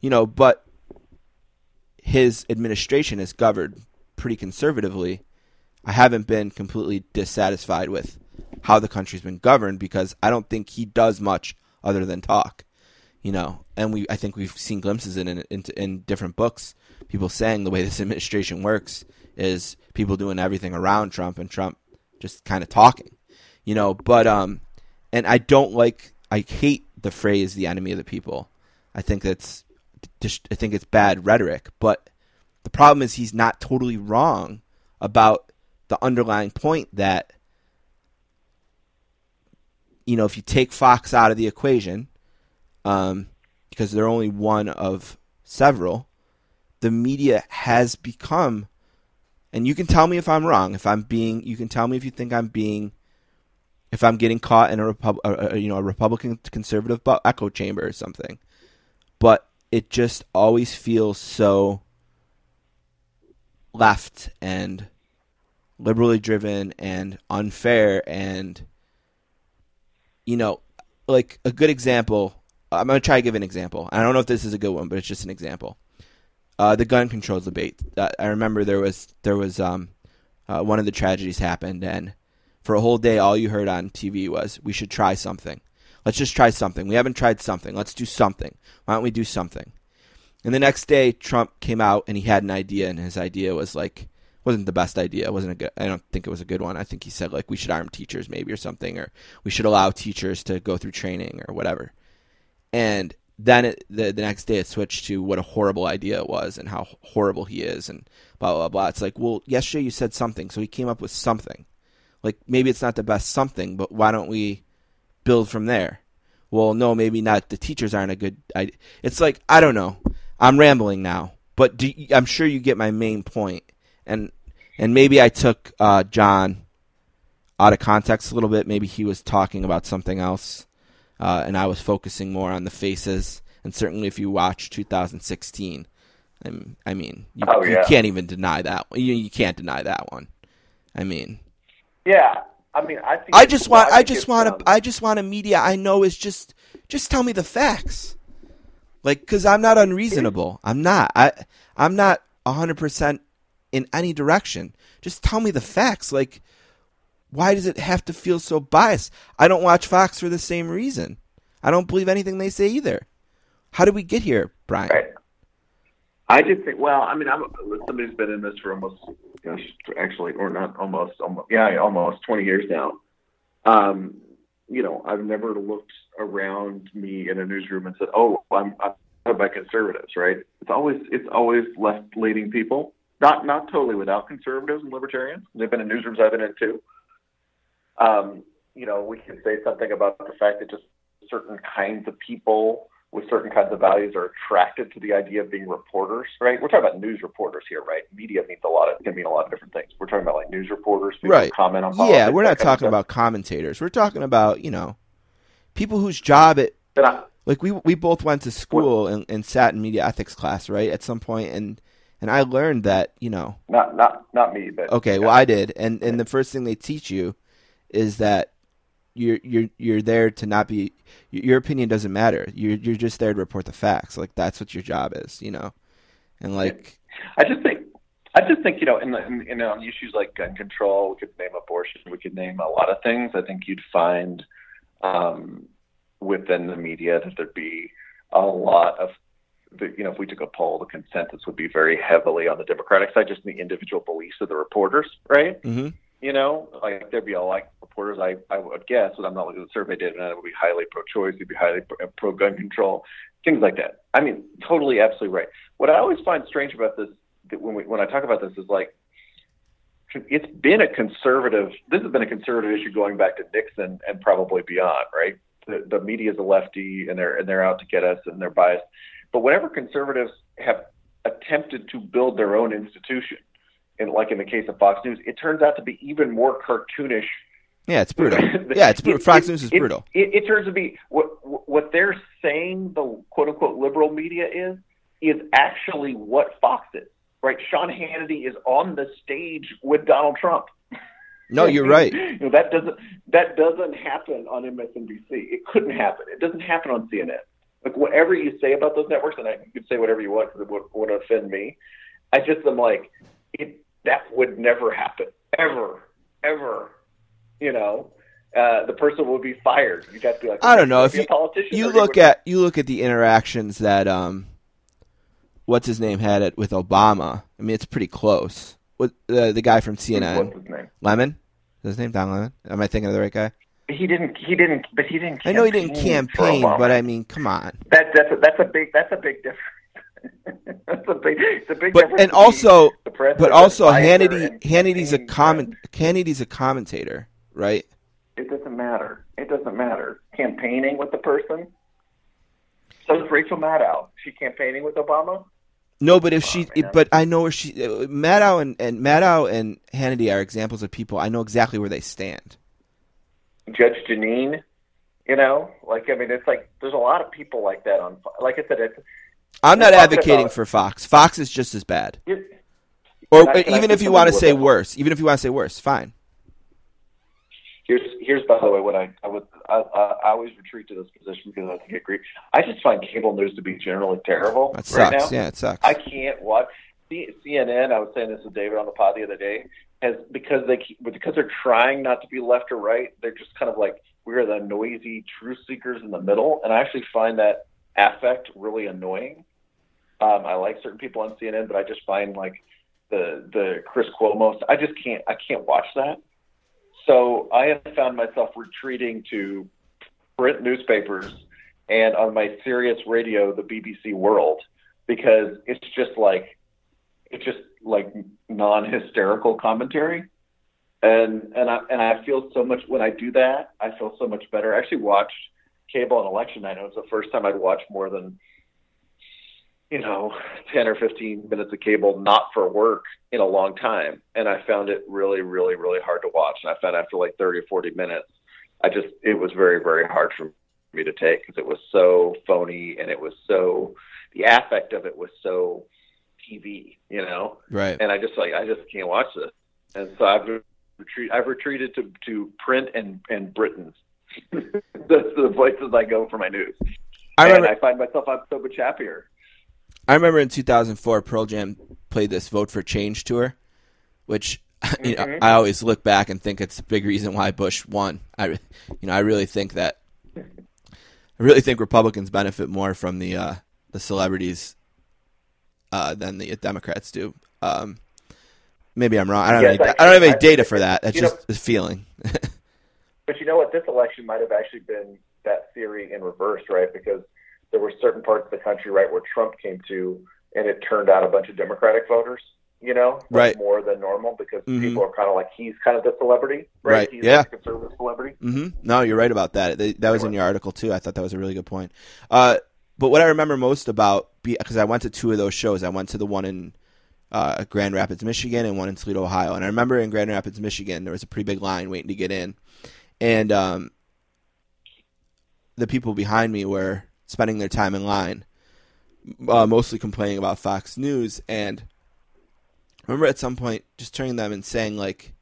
You know, but his administration is governed pretty conservatively. I haven't been completely dissatisfied with how the country's been governed because I don't think he does much other than talk you know, and we I think we've seen glimpses in in, in different books. People saying the way this administration works is people doing everything around Trump and Trump just kind of talking, you know. But um, and I don't like I hate the phrase "the enemy of the people." I think that's I think it's bad rhetoric. But the problem is he's not totally wrong about the underlying point that you know if you take Fox out of the equation um, because they're only one of several, the media has become, and you can tell me if I'm wrong. If I'm being, you can tell me if you think I'm being, if I'm getting caught in a, Repub- a, you know a Republican conservative echo chamber or something. But it just always feels so left and liberally driven and unfair and you know like a good example I'm going to try to give an example. I don't know if this is a good one, but it's just an example. Uh, the gun control debate. Uh, I remember there was there was um, uh, one of the tragedies happened, and for a whole day, all you heard on TV was, "We should try something. Let's just try something. We haven't tried something. Let's do something. Why don't we do something?" And the next day, Trump came out and he had an idea, and his idea was like wasn't the best idea. Wasn't a good. I don't think it was a good one. I think he said like we should arm teachers maybe or something, or we should allow teachers to go through training or whatever and then it, the the next day it switched to what a horrible idea it was and how horrible he is and blah blah blah. It's like, well, yesterday you said something, so he came up with something. Like maybe it's not the best something, but why don't we build from there? Well, no, maybe not. The teachers aren't a good idea. It's like I don't know. I'm rambling now, but I'm sure you get my main point. And and maybe I took uh, John out of context a little bit. Maybe he was talking about something else uh, and I was focusing more on the faces. And certainly, if you watch 2016, I'm, I mean, you, oh, yeah. you can't even deny that. You, you can't deny that one. I mean, yeah. I mean, I think I just want, I, just want um, a, I just want a media I know is just, just tell me the facts. Like, because I'm not unreasonable. I'm not. I, I'm not 100 percent in any direction. Just tell me the facts. Like, why does it have to feel so biased? I don't watch Fox for the same reason. I don't believe anything they say either. How did we get here, Bryan? Right. I just think, well, I mean, I'm somebody's been in this for almost, gosh, actually, or not almost, almost, yeah, almost 20 years now. Um, you know, I've never looked around me in a newsroom and said, "Oh, I'm, I'm by conservatives," right? It's always it's always left leaning people. Not not totally without conservatives and libertarians. They've been in newsrooms I've been in too. Um, you know, we can say something about the fact that just certain kinds of people with certain kinds of values are attracted to the idea of being reporters, right? We're talking about news reporters here, right? Media means a lot of can mean a lot of different things. We're talking about like news reporters, right? Comment on yeah, we're not talking about commentators. We're talking about you know people whose job it I, like we we both went to school and, and sat in media ethics class, right? At some point, and and I learned that you know not not not me, but okay, well I did, and and the first thing they teach you is that you're you're you're there to not be your opinion doesn't matter. You're you're just there to report the facts. Like that's what your job is, you know. And like I just think I just think you know in the in, in on issues like gun control, we could name abortion, we could name a lot of things. I think you'd find um, within the media that there'd be a lot of the, you know if we took a poll, the consensus would be very heavily on the Democratic side, just in the individual beliefs of the reporters, right? Mm-hmm. You know, like there'd be a like reporters, I, I would guess, but I'm not looking at the survey data, and it would be highly pro-choice, it'd be highly pro-gun control. things like that. I mean, totally, absolutely right. What I always find strange about this, when we, when I talk about this, is like it's been a conservative. This has been a conservative issue going back to Nixon and probably beyond, right? The, the media is a lefty, and they're and they're out to get us, and they're biased. But whenever conservatives have attempted to build their own institution, and like in the case of Fox News, it turns out to be even more cartoonish. Yeah, it's brutal. yeah, it's brutal. It- Fox it- News is it- brutal. It, it turns to be what what they're saying. The quote unquote liberal media is is actually what Fox is. Right? Sean Hannity is on the stage with Donald Trump. No, you're right. You know, that doesn't that doesn't happen on MSNBC. It couldn't happen. It doesn't happen on CNN. Like whatever you say about those networks, and I, you could say whatever you want because it would, would offend me. I just am like, it that would never happen ever, ever. You know, uh, the person would be fired. You'd have to be like, I don't know if you a politician. you look at you look at the interactions that um, what's his name had it with Obama. I mean, it's pretty close. With uh, the guy from CNN, his name? Lemon, is his name Don Lemon? Am I thinking of the right guy? He didn't. He didn't. But he didn't. I know he didn't campaign for campaign, Obama. but I mean, come on. That, that's a, that's a big that's a big difference. that's a big it's a big But difference. and also, but also Hannity Hannity's a comment. Hannity's a commentator, right? It doesn't matter. It doesn't matter. Campaigning with the person. So is Rachel Maddow. She campaigning with Obama. No, but if she, man. but I know where she, Maddow and and Maddow and Hannity are examples of people I know exactly where they stand. Judge Jeanine. You know, like I mean, it's like there's a lot of people like that on. Like I said, it's I'm not advocating for Fox. Fox is just as bad. it, Or I- even if you want to say worse, even if you want to say worse, fine. Here's here's by the way what I I would I, I always retreat to this position because I think I agree. I just find cable news to be generally terrible That right sucks. now. Yeah, it sucks. I can't watch CNN. I was saying this with David on the pod the other day. Has because they keep, because they're trying not to be left or right. They're just kind of like we're the noisy truth seekers in the middle, and I actually find that affect really annoying. Um, I like certain people on CNN, but I just find like the the Chris Cuomo. I just can't. I can't watch that. So I have found myself retreating to print newspapers and on my Sirius radio, the BBC World, because it's just like it's just like non-hysterical commentary, and and I and I feel so much when I do that. I feel so much better. I actually watched cable on election night. It was the first time I'd watched more than you know, 10 or 15 minutes of cable, not for work, in a long time. And I found it really, really, really hard to watch. And I found after like 30 or 40 minutes, I just, it was very, very hard for me to take because it was so phony and it was so, the affect of it was so TV, you know? right. And I just like, I just can't watch this. And so I've retreat, I've retreated to, to print and, and Britain. That's the places I go for my news. I remember. and I find myself, I'm so much happier. I remember in 2004, Pearl Jam played this "Vote for Change" tour, which you know. I always look back and think it's a big reason why Bush won. I, you know, I really think that. I really think Republicans benefit more from the uh, the celebrities uh, than the Democrats do. Um, maybe I'm wrong. I don't Yes, have any, I- I don't have any I- data for that. That's you know- just a feeling. But you know what? This election might have actually been that theory in reverse, right? Because there were certain parts of the country, right, where Trump came to, and it turned out a bunch of Democratic voters. You know, like Right. more than normal because Mhm. people are kind of like he's kind of the celebrity, right? Right, He's yeah. like a conservative celebrity. hmm No, you're right about that. Th- That was in your article too. I thought that was a really good point. Uh, but what I remember most about because I went to two of those shows. I went to the one in uh, Grand Rapids, Michigan, and one in Toledo, Ohio. And I remember in Grand Rapids, Michigan, there was a pretty big line waiting to get in, and um, the people behind me were spending their time in line, uh, mostly complaining about Fox News. And I remember at some point just turning them and saying like,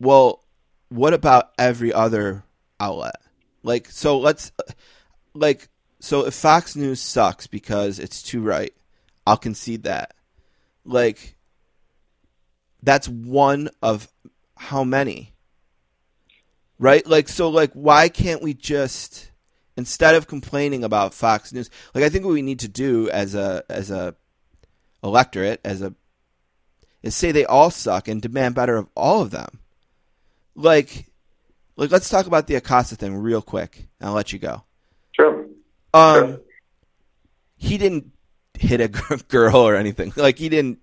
well, what about every other outlet? Like, so let's, like, so if Fox News sucks because it's too right, I'll concede that. Like, that's one of how many? Right? Like, so, like, why can't we just, instead of complaining about Fox News, like, I think what we need to do as a, as a electorate, as a, is say they all suck and demand better of all of them like like let's talk about the Acosta thing real quick and I'll let you go. Um, he didn't hit a girl or anything. Like he didn't,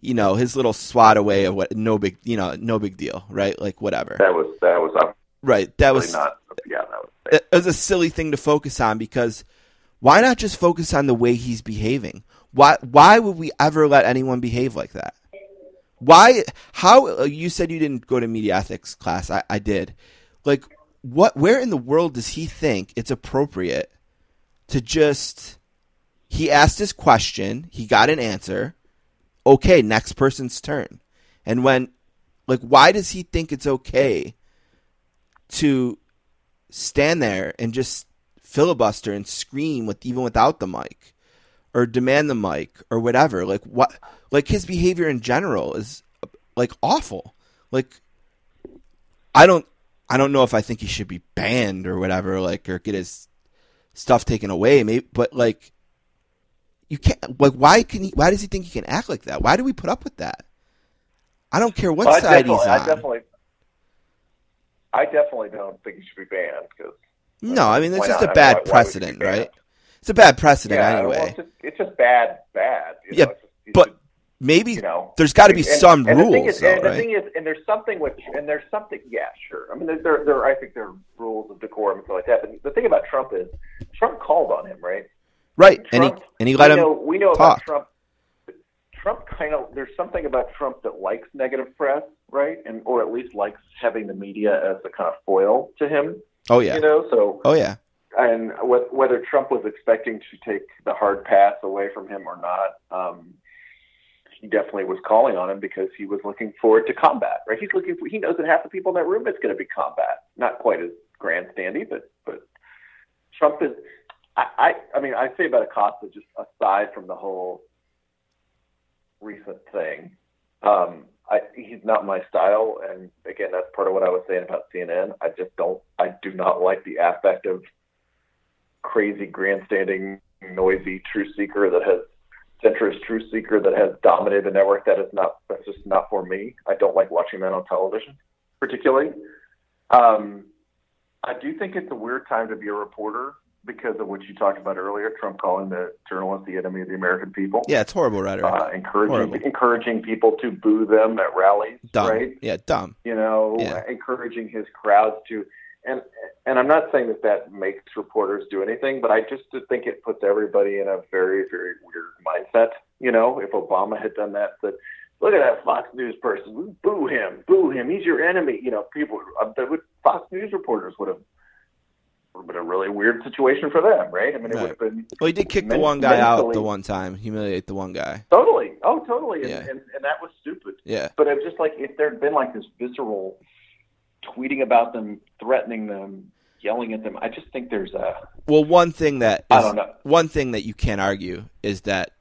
you know, his little swat away of what, no big, you know, no big deal, right? Like whatever, That was that was obviously right? That was not. Yeah, that was. it was a silly thing to focus on because why not just focus on the way he's behaving? Why why would we ever let anyone behave like that? Why how you said you didn't go to media ethics class. I, I did. Like what where in the world does he think it's appropriate to just he asked his question, he got an answer. Okay, next person's turn. And when like why does he think it's okay to stand there and just filibuster and scream with even without the mic or demand the mic or whatever like what like his behavior in general is like awful like i don't i don't know if i think he should be banned or whatever like or get his stuff taken away maybe but like you can't like why can he why does he think he can act like that? Why do we put up with that? I don't care what Well, I side he's definitely, I definitely, I definitely don't think he should be banned because no i mean that's Why just not? a I mean, bad why- why precedent right? It's a bad precedent yeah, anyway. well, it's, just, it's just bad, bad. You Yeah, know, it's just, but should- maybe you know, there's got to be and- some and rules, The thing is, though, and the right? thing is, and there's something which, and there's something. Yeah, sure. I mean, there, there, there I think there are rules of decorum and stuff like that. But the thing about Trump is, Trump called on him, right? right, and he Trump- and he let we him. Know, we know talk. about Trump. Trump kind of there's something about Trump that likes negative press, right? And or at least likes having the media as a kind of foil to him. Oh yeah, You know, so oh yeah, and wh- whether Trump was expecting to take the hard pass away from him or not, um, he definitely was calling on him because he was looking forward to combat. Right? He's looking for. He knows that half the people in that room it's going to be combat. Not quite as grandstandy, but but Trump is. I I, I mean, I say about Acosta just aside from the whole recent thing. Um, I, he's not my style, and again, that's part of what I was saying about CNN. I just don't, I do not like the aspect of crazy, grandstanding, noisy truth seeker that has centrist truth seeker that has dominated the network. That is not, that's just not for me. I don't like watching that on television, particularly. Um, I do think it's a weird time to be a reporter because of what you talked about earlier. Trump calling the journalists the enemy of the American people yeah, it's horrible right? uh, encouraging Horrible. encouraging people to boo them at rallies, dumb, right? yeah, dumb. You know, Yeah. encouraging his crowds to, and and I'm not saying that that makes reporters do anything, but I just think it puts everybody in a very very weird mindset. You know, if Obama had done that, that look at that Fox News person, boo him, boo him, he's your enemy. You know, people, uh, would Fox News reporters would have. Would have been a really weird situation for them, right? I mean, it Right. would have been Well, he did kick the one guy out the one time, humiliate the one guy. Totally. Oh, totally. And, Yeah. and, and that was stupid. Yeah, But it's just like if there had been like this visceral tweeting about them, threatening them, yelling at them, I just think there's a. Well, one thing that I don't know. one thing that you can't argue is that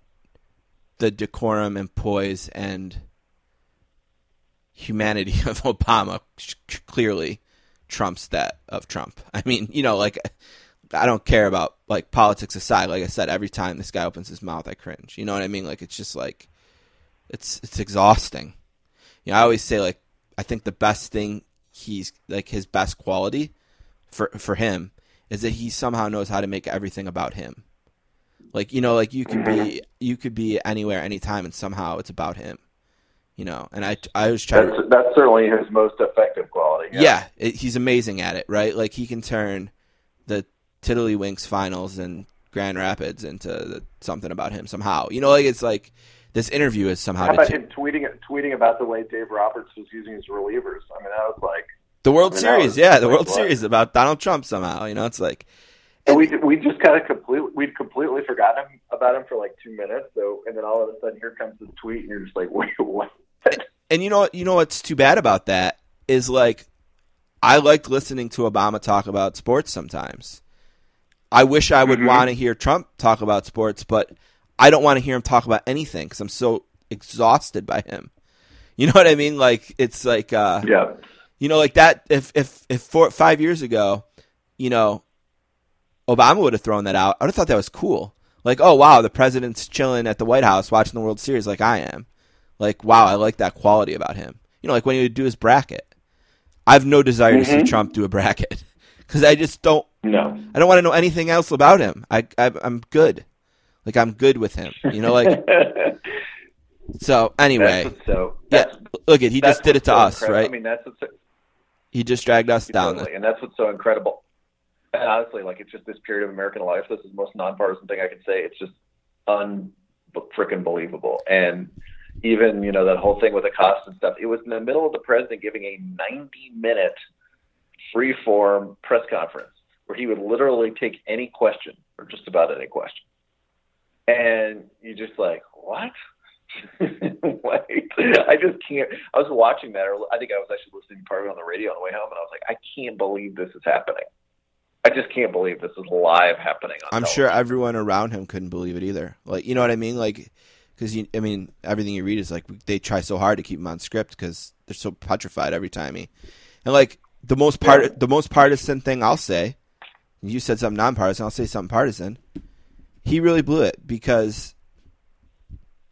the decorum and poise and humanity of Obama clearly trumps that of Trump. I mean, you know, like I don't care about like politics aside. Like I said, every time this guy opens his mouth, I cringe. You know what I mean? Like it's just like it's it's exhausting. You know, I always say like I think the best thing he's like his best quality for for him is that he somehow knows how to make everything about him. Like you know, like you could be mm-hmm. you could be anywhere, anytime, and somehow it's about him. You know, and I I always try to That's, that's certainly his most effective quality. yeah, it, he's amazing at it, right? Like he can turn the Tiddlywinks finals and Grand Rapids into the, something about him somehow. You know, like it's like this interview is somehow How about him tweeting tweeting about the way Dave Roberts was using his relievers? I mean, that was like. the World I mean, Series. was Yeah, the like World what? Series about Donald Trump somehow. You know, it's like And we we just kind of completely we'd completely forgotten him, about him for like two minutes. So and then all of a sudden here comes this tweet, and you're just like, wait, what? and you know? You know what's too bad about that is like I liked listening to Obama talk about sports sometimes. I wish I would Mhm. want to hear Trump talk about sports, but I don't want to hear him talk about anything because I'm so exhausted by him. You know what I mean? Like it's like uh, Yeah. you know, like that. If if if four five years ago, you know, Obama would have thrown that out, I would have thought that was cool. Like, oh wow, the president's chilling at the White House watching the World Series like I am. Like, wow, I like that quality about him. You know, like when he would do his bracket. I have no desire to see Mhm. Trump do a bracket because I just don't. No. I don't want to know anything else about him. I, I I'm good. Like I'm good with him. You know, like so. Anyway, so. yeah. Look at he just did it to so us, incredible. right? I mean, that's what's he just dragged us down. totally, and that's what's so incredible. And honestly, like it's just this period of American life. This is the most nonpartisan thing I can say. It's just un freaking believable. And even you know that whole thing with the cost and stuff. It was in the middle of the president giving a 90 minute free form press conference where he would literally take any question or just about any question. And you're just like, what? like, I just can't. I was watching that, or I think I was actually listening to part of it on the radio on the way home, and I was like, I can't believe this is happening. I just can't believe this is live happening. On I'm television. sure everyone around him couldn't believe it either. Like, you know what I mean? Like, because you, I mean, everything you read is like they try so hard to keep him on script because they're so petrified every time he. And like the most part, Yeah. the most partisan thing I'll say, you said something nonpartisan. I'll say something partisan. He really blew it because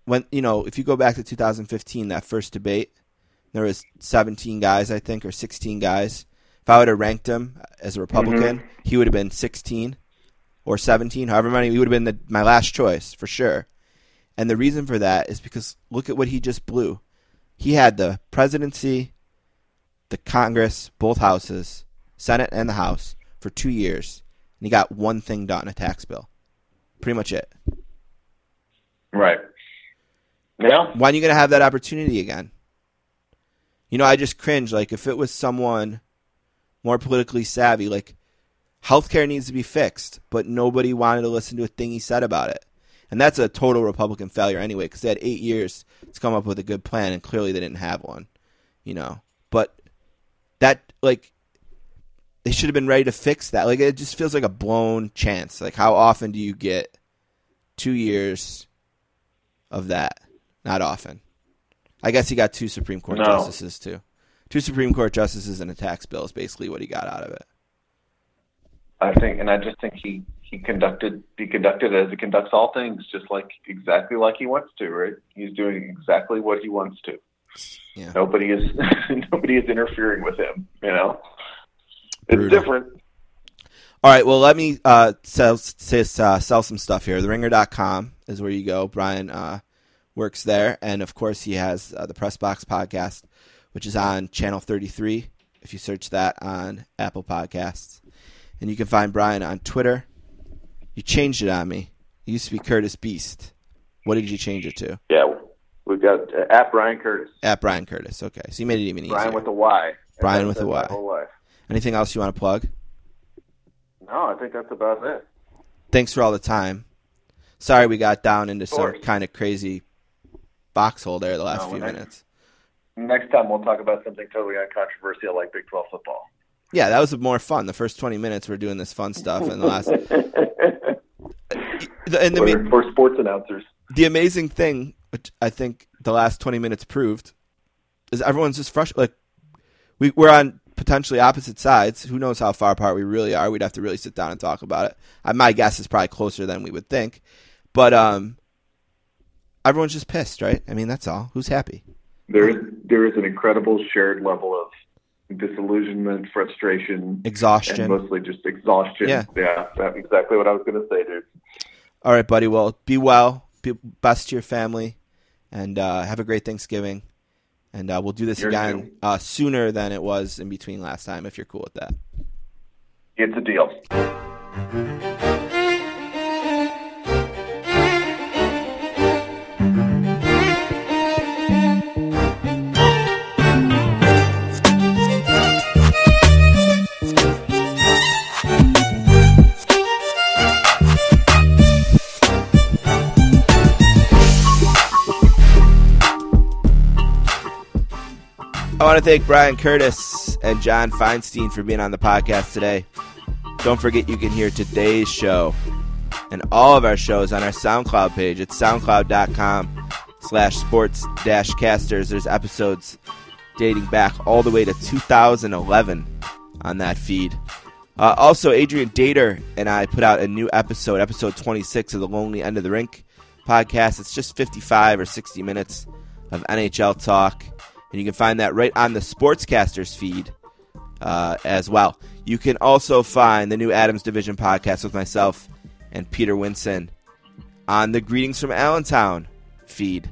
when you know if you go back to 2015, that first debate, there was 17 guys, I think, or 16 guys. If I would have ranked him as a Republican, mm-hmm. he would have been 16 or 17, however many. He would have been the, my last choice for sure. And the reason for that is because look at what he just blew. He had the presidency, the Congress, both houses, Senate and the House for two years, and he got one thing done, a tax bill. Pretty much it. right. Yeah. When are you going to have that opportunity again? You know, I just cringe. Like, if it was someone more politically savvy, like, healthcare needs to be fixed, but nobody wanted to listen to a thing he said about it. And that's a total Republican failure anyway, because they had eight years to come up with a good plan, and clearly they didn't have one. You know, but that like they should have been ready to fix that. Like it just feels like a blown chance. Like how often do you get two years of that? Not often. I guess he got two Supreme Court No. justices too. Two Supreme Court justices and a tax bill is basically what he got out of it. I think, and I just think he he conducted he conducted as he conducts all things, just like exactly like he wants to. Right? He's doing exactly what he wants to. Yeah. Nobody is nobody is interfering with him. You know, it's Brutal. different. All right, well, let me uh, sell, s- uh, sell some stuff here. TheRinger.com is where you go. Bryan uh, works there. And, of course, he has uh, the Press Box podcast, which is on Channel 33, if you search that on Apple Podcasts. And you can find Bryan on Twitter. You changed it on me. It used to be Curtis Beast. What did you change it to? Yeah, we've got uh, at Bryan Curtis, At Bryan Curtis. Okay, so you made it even easier. Bryan with a Y. Bryan with a Y. Anything else you want to plug? No, I think that's about it. thanks for all the time. Sorry we got down into some kind of crazy box hole there the last No, few I- minutes. Next time we'll talk about something totally uncontroversial like Big 12 football. Yeah, that was more fun. The first 20 minutes we're doing this fun stuff, and the last. and the, for, for sports announcers. the amazing thing, which I think the last 20 minutes proved, is everyone's just frustrated. Like, we, we're on potentially opposite sides. Who knows how far apart we really are? We'd have to really sit down and talk about it. My guess is probably closer than we would think. But um, everyone's just pissed, right? I mean, that's all. Who's happy? There is there is an incredible shared level of disillusionment, frustration, Exhaustion. and mostly just exhaustion. Yeah. yeah, that's exactly what I was going to say, dude. All right, buddy. Well, be well. Be best to your family, and uh, have a great Thanksgiving. And uh, we'll do this Yours again uh, sooner than it was in between last time, if you're cool with that. It's a deal. Want to thank Bryan Curtis and John Feinstein for being on the podcast today. Don't forget you can hear today's show and all of our shows on our SoundCloud page at soundcloud.com slash sports dash casters. There's episodes dating back all the way to 2011 on that feed. Uh, also, Adrian Dater and I put out a new episode, episode 26 of the Lonely End of the Rink podcast. It's just 55 or 60 minutes of NHL talk. And you can find that right on the Sportscasters feed uh, as well. You can also find the new Adams Division podcast with myself and Peter Winson on the Greetings from Allentown feed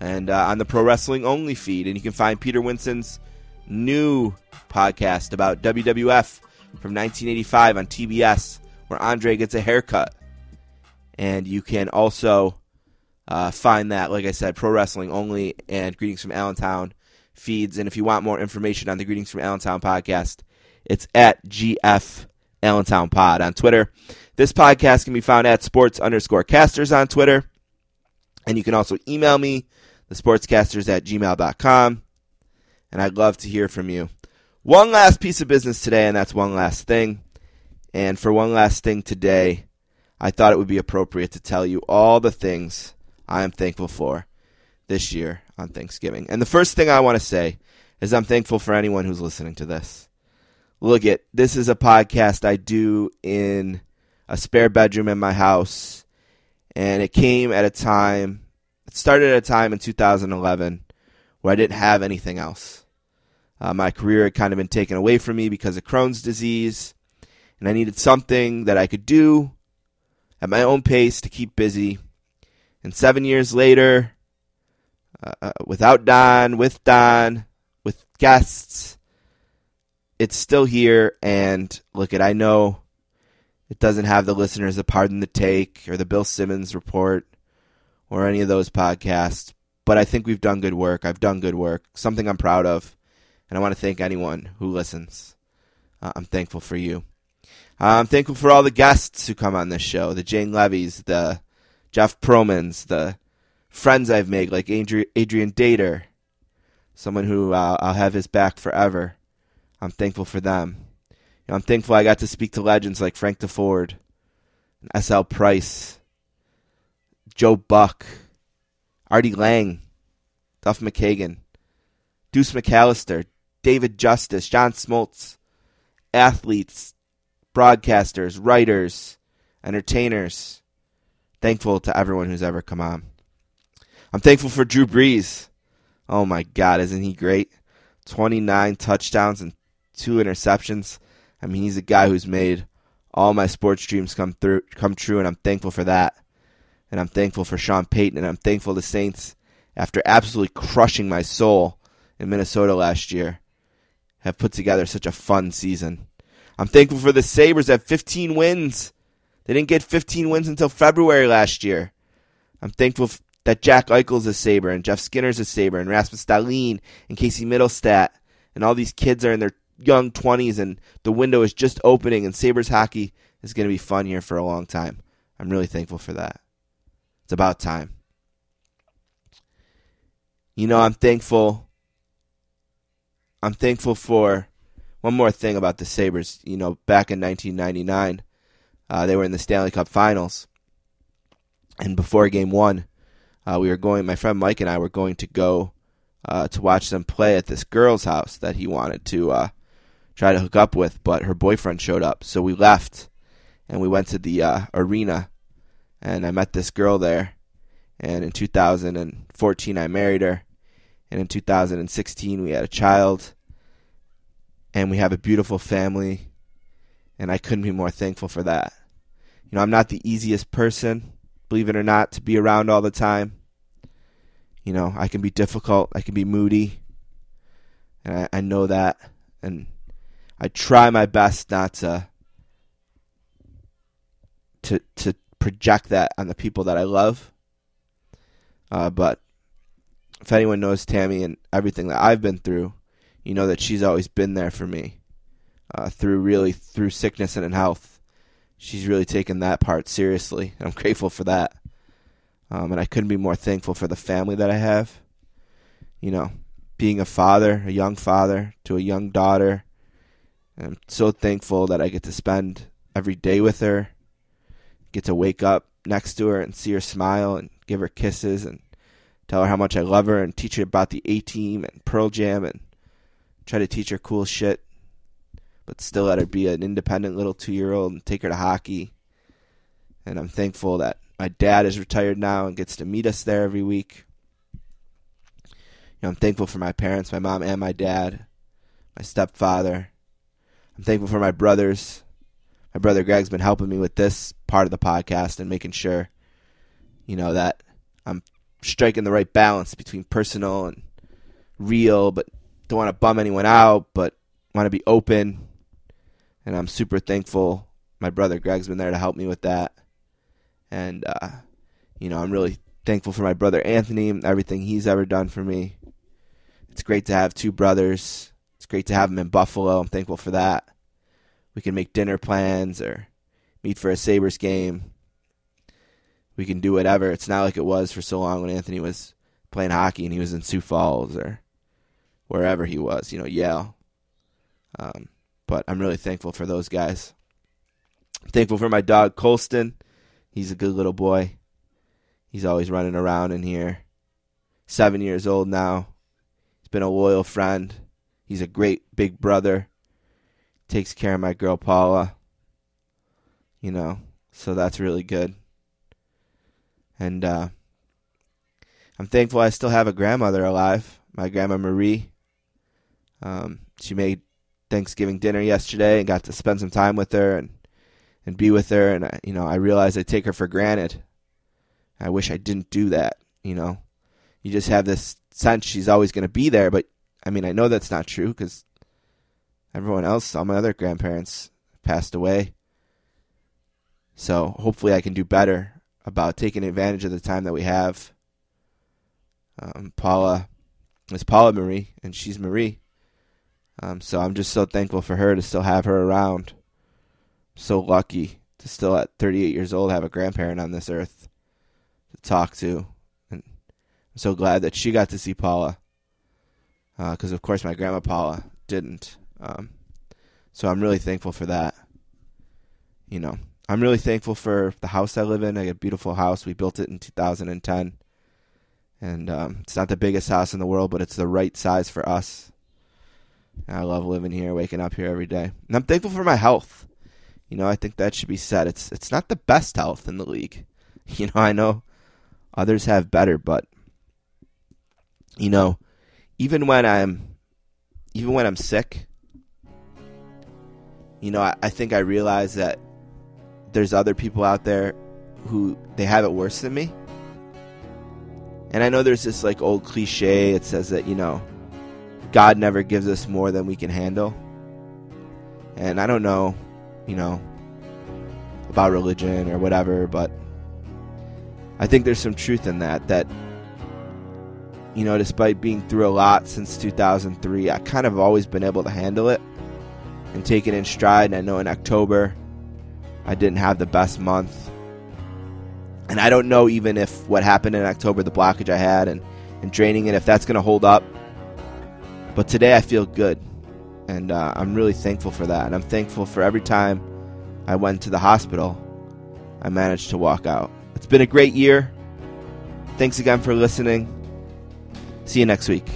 and uh, on the Pro Wrestling Only feed. And you can find Peter Winson's new podcast about WWF from 1985 on TBS, where Andre gets a haircut. And you can also uh, find that, like I said, Pro Wrestling Only and Greetings from Allentown feeds. And if you want more information on the Greetings from Allentown podcast, it's at GF Allentown Pod on Twitter. This podcast can be found at sports underscore casters on Twitter. And you can also email me, the sportscasters at gmail.com. And I'd love to hear from you. One last piece of business today, and that's one last thing. And for one last thing today, I thought it would be appropriate to tell you all the things I am thankful for this year on Thanksgiving. And the first thing I want to say is I'm thankful for anyone who's listening to this. Look at this is a podcast I do in a spare bedroom in my house and it came at a time it started at a time in 2011 where I didn't have anything else. Uh, my career had kind of been taken away from me because of Crohn's disease, and I needed something that I could do at my own pace to keep busy. And seven years later, uh, uh, without Don, with Don, with guests, it's still here. And look, at I know it doesn't have the listeners of Pardon the Take or the Bill Simmons Report or any of those podcasts, but I think we've done good work. I've done good work, something I'm proud of, and I want to thank anyone who listens. Uh, I'm thankful for you. Uh, I'm thankful for all the guests who come on this show the Jane Leavys, the Jeff Pearlmans, the friends I've made like Adri- Adrian Dater, someone who uh, I'll have his back forever. I'm thankful for them. You know, I'm thankful I got to speak to legends like Frank Deford, S.L. Price, Joe Buck, Artie Lange, Duff McKagan, Deuce McAllister, David Justice, John Smoltz, athletes, broadcasters, writers, entertainers. Thankful to everyone who's ever come on. I'm thankful for Drew Brees. Oh my God, isn't he great? 29 touchdowns and two interceptions. I mean, he's a guy who's made all my sports dreams come through, come true, and I'm thankful for that. And I'm thankful for Sean Payton, and I'm thankful the Saints, after absolutely crushing my soul in Minnesota last year, have put together such a fun season. I'm thankful for the Sabres at 15 wins. They didn't get 15 wins until February last year. I'm thankful that Jack Eichel's a Sabre and Jeff Skinner's a Sabre and Rasmus Dahlin and Casey Mittelstadt and all these kids are in their young 20s and the window is just opening and Sabres hockey is going to be fun here for a long time. I'm really thankful for that. It's about time. You know, I'm thankful. I'm thankful for one more thing about the Sabres. You know, back in 1999, uh, they were in the Stanley Cup Finals, and before Game One, uh, we were going. My friend Mike and I were going to go uh, to watch them play at this girl's house that he wanted to uh, try to hook up with, but her boyfriend showed up, so we left and we went to the uh, arena, and I met this girl there. And in 2014, I married her, and in 2016, we had a child and we have a beautiful family, and I couldn't be more thankful for that. You know, I'm not the easiest person, believe it or not, to be around all the time. You know, I can be difficult, I can be moody, and I, I know that, and I try my best not to to to project that on the people that I love. Uh, but if anyone knows Tammy and everything that I've been through, you know that she's always been there for me uh, through really through sickness and in health. She's really taken that part seriously, and I'm grateful for that. Um, and I couldn't be more thankful for the family that I have. You know, being a father, a young father to a young daughter. I'm so thankful that I get to spend every day with her, get to wake up next to her and see her smile and give her kisses and tell her how much I love her and teach her about the A Team and Pearl Jam and try to teach her cool shit, but still let her be an independent little two year old and take her to hockey. And I'm thankful that my dad is retired now and gets to meet us there every week. You know, I'm thankful for my parents, my mom and my dad, my stepfather, I'm thankful for my brothers. My brother Greg's been helping me with this part of the podcast and making sure, you know, that I'm striking the right balance between personal and real, but don't want to bum anyone out, but want to be open. And I'm super thankful. My brother Greg's been there to help me with that. And, uh, you know, I'm really thankful for my brother Anthony everything he's ever done for me. It's great to have two brothers. It's great to have them in Buffalo. I'm thankful for that. We can make dinner plans or meet for a Sabres game. We can do whatever. It's not like it was for so long when Anthony was playing hockey and he was in Sioux Falls or wherever he was, you know, Yale. Um, but I'm really thankful for those guys. I'm thankful for my dog Colston. He's a good little boy. He's always running around in here. Seven years old now. He's been a loyal friend. He's a great big brother. Takes care of my girl Paula. You know, so that's really good. And uh, I'm thankful I still have a grandmother alive, my grandma Marie. Um, she made Thanksgiving dinner yesterday and got to spend some time with her and and be with her. And I, you know, I realized I take her for granted. I wish I didn't do that. You know, you just have this sense she's always going to be there, but I mean, I know that's not true because everyone else, all my other grandparents, passed away. So hopefully, I can do better about taking advantage of the time that we have. Um, Paula is Paula Marie, and she's Marie. Um, so I'm just so thankful for her to still have her around. So lucky to still at 38 years old have a grandparent on this earth to talk to, and I'm so glad that she got to see Paula. Because uh, of course my grandma Paula didn't. Um, so I'm really thankful for that. You know, I'm really thankful for the house I live in. I got a beautiful house. We built it in 2010. And um, it's not the biggest house in the world, but it's the right size for us. I love living here, waking up here every day. And I'm thankful for my health. You know, I think that should be said. It's it's not the best health in the league. You know, I know others have better, but you know, even when I'm even when I'm sick, you know, I, I think I realize that there's other people out there who they have it worse than me. And I know there's this like old cliche. It says that, you know, God never gives us more than we can handle. And I don't know, you know, about religion or whatever, but I think there's some truth in that. That, you know, despite being through a lot since 2003, I kind of always been able to handle it and take it in stride. And I know in October, I didn't have the best month. And I don't know even if what happened in October, the blockage I had and, and draining it, if that's going to hold up. But today I feel good. And uh, I'm really thankful for that. And I'm thankful for every time I went to the hospital, I managed to walk out. It's been a great year. Thanks again for listening. See you next week.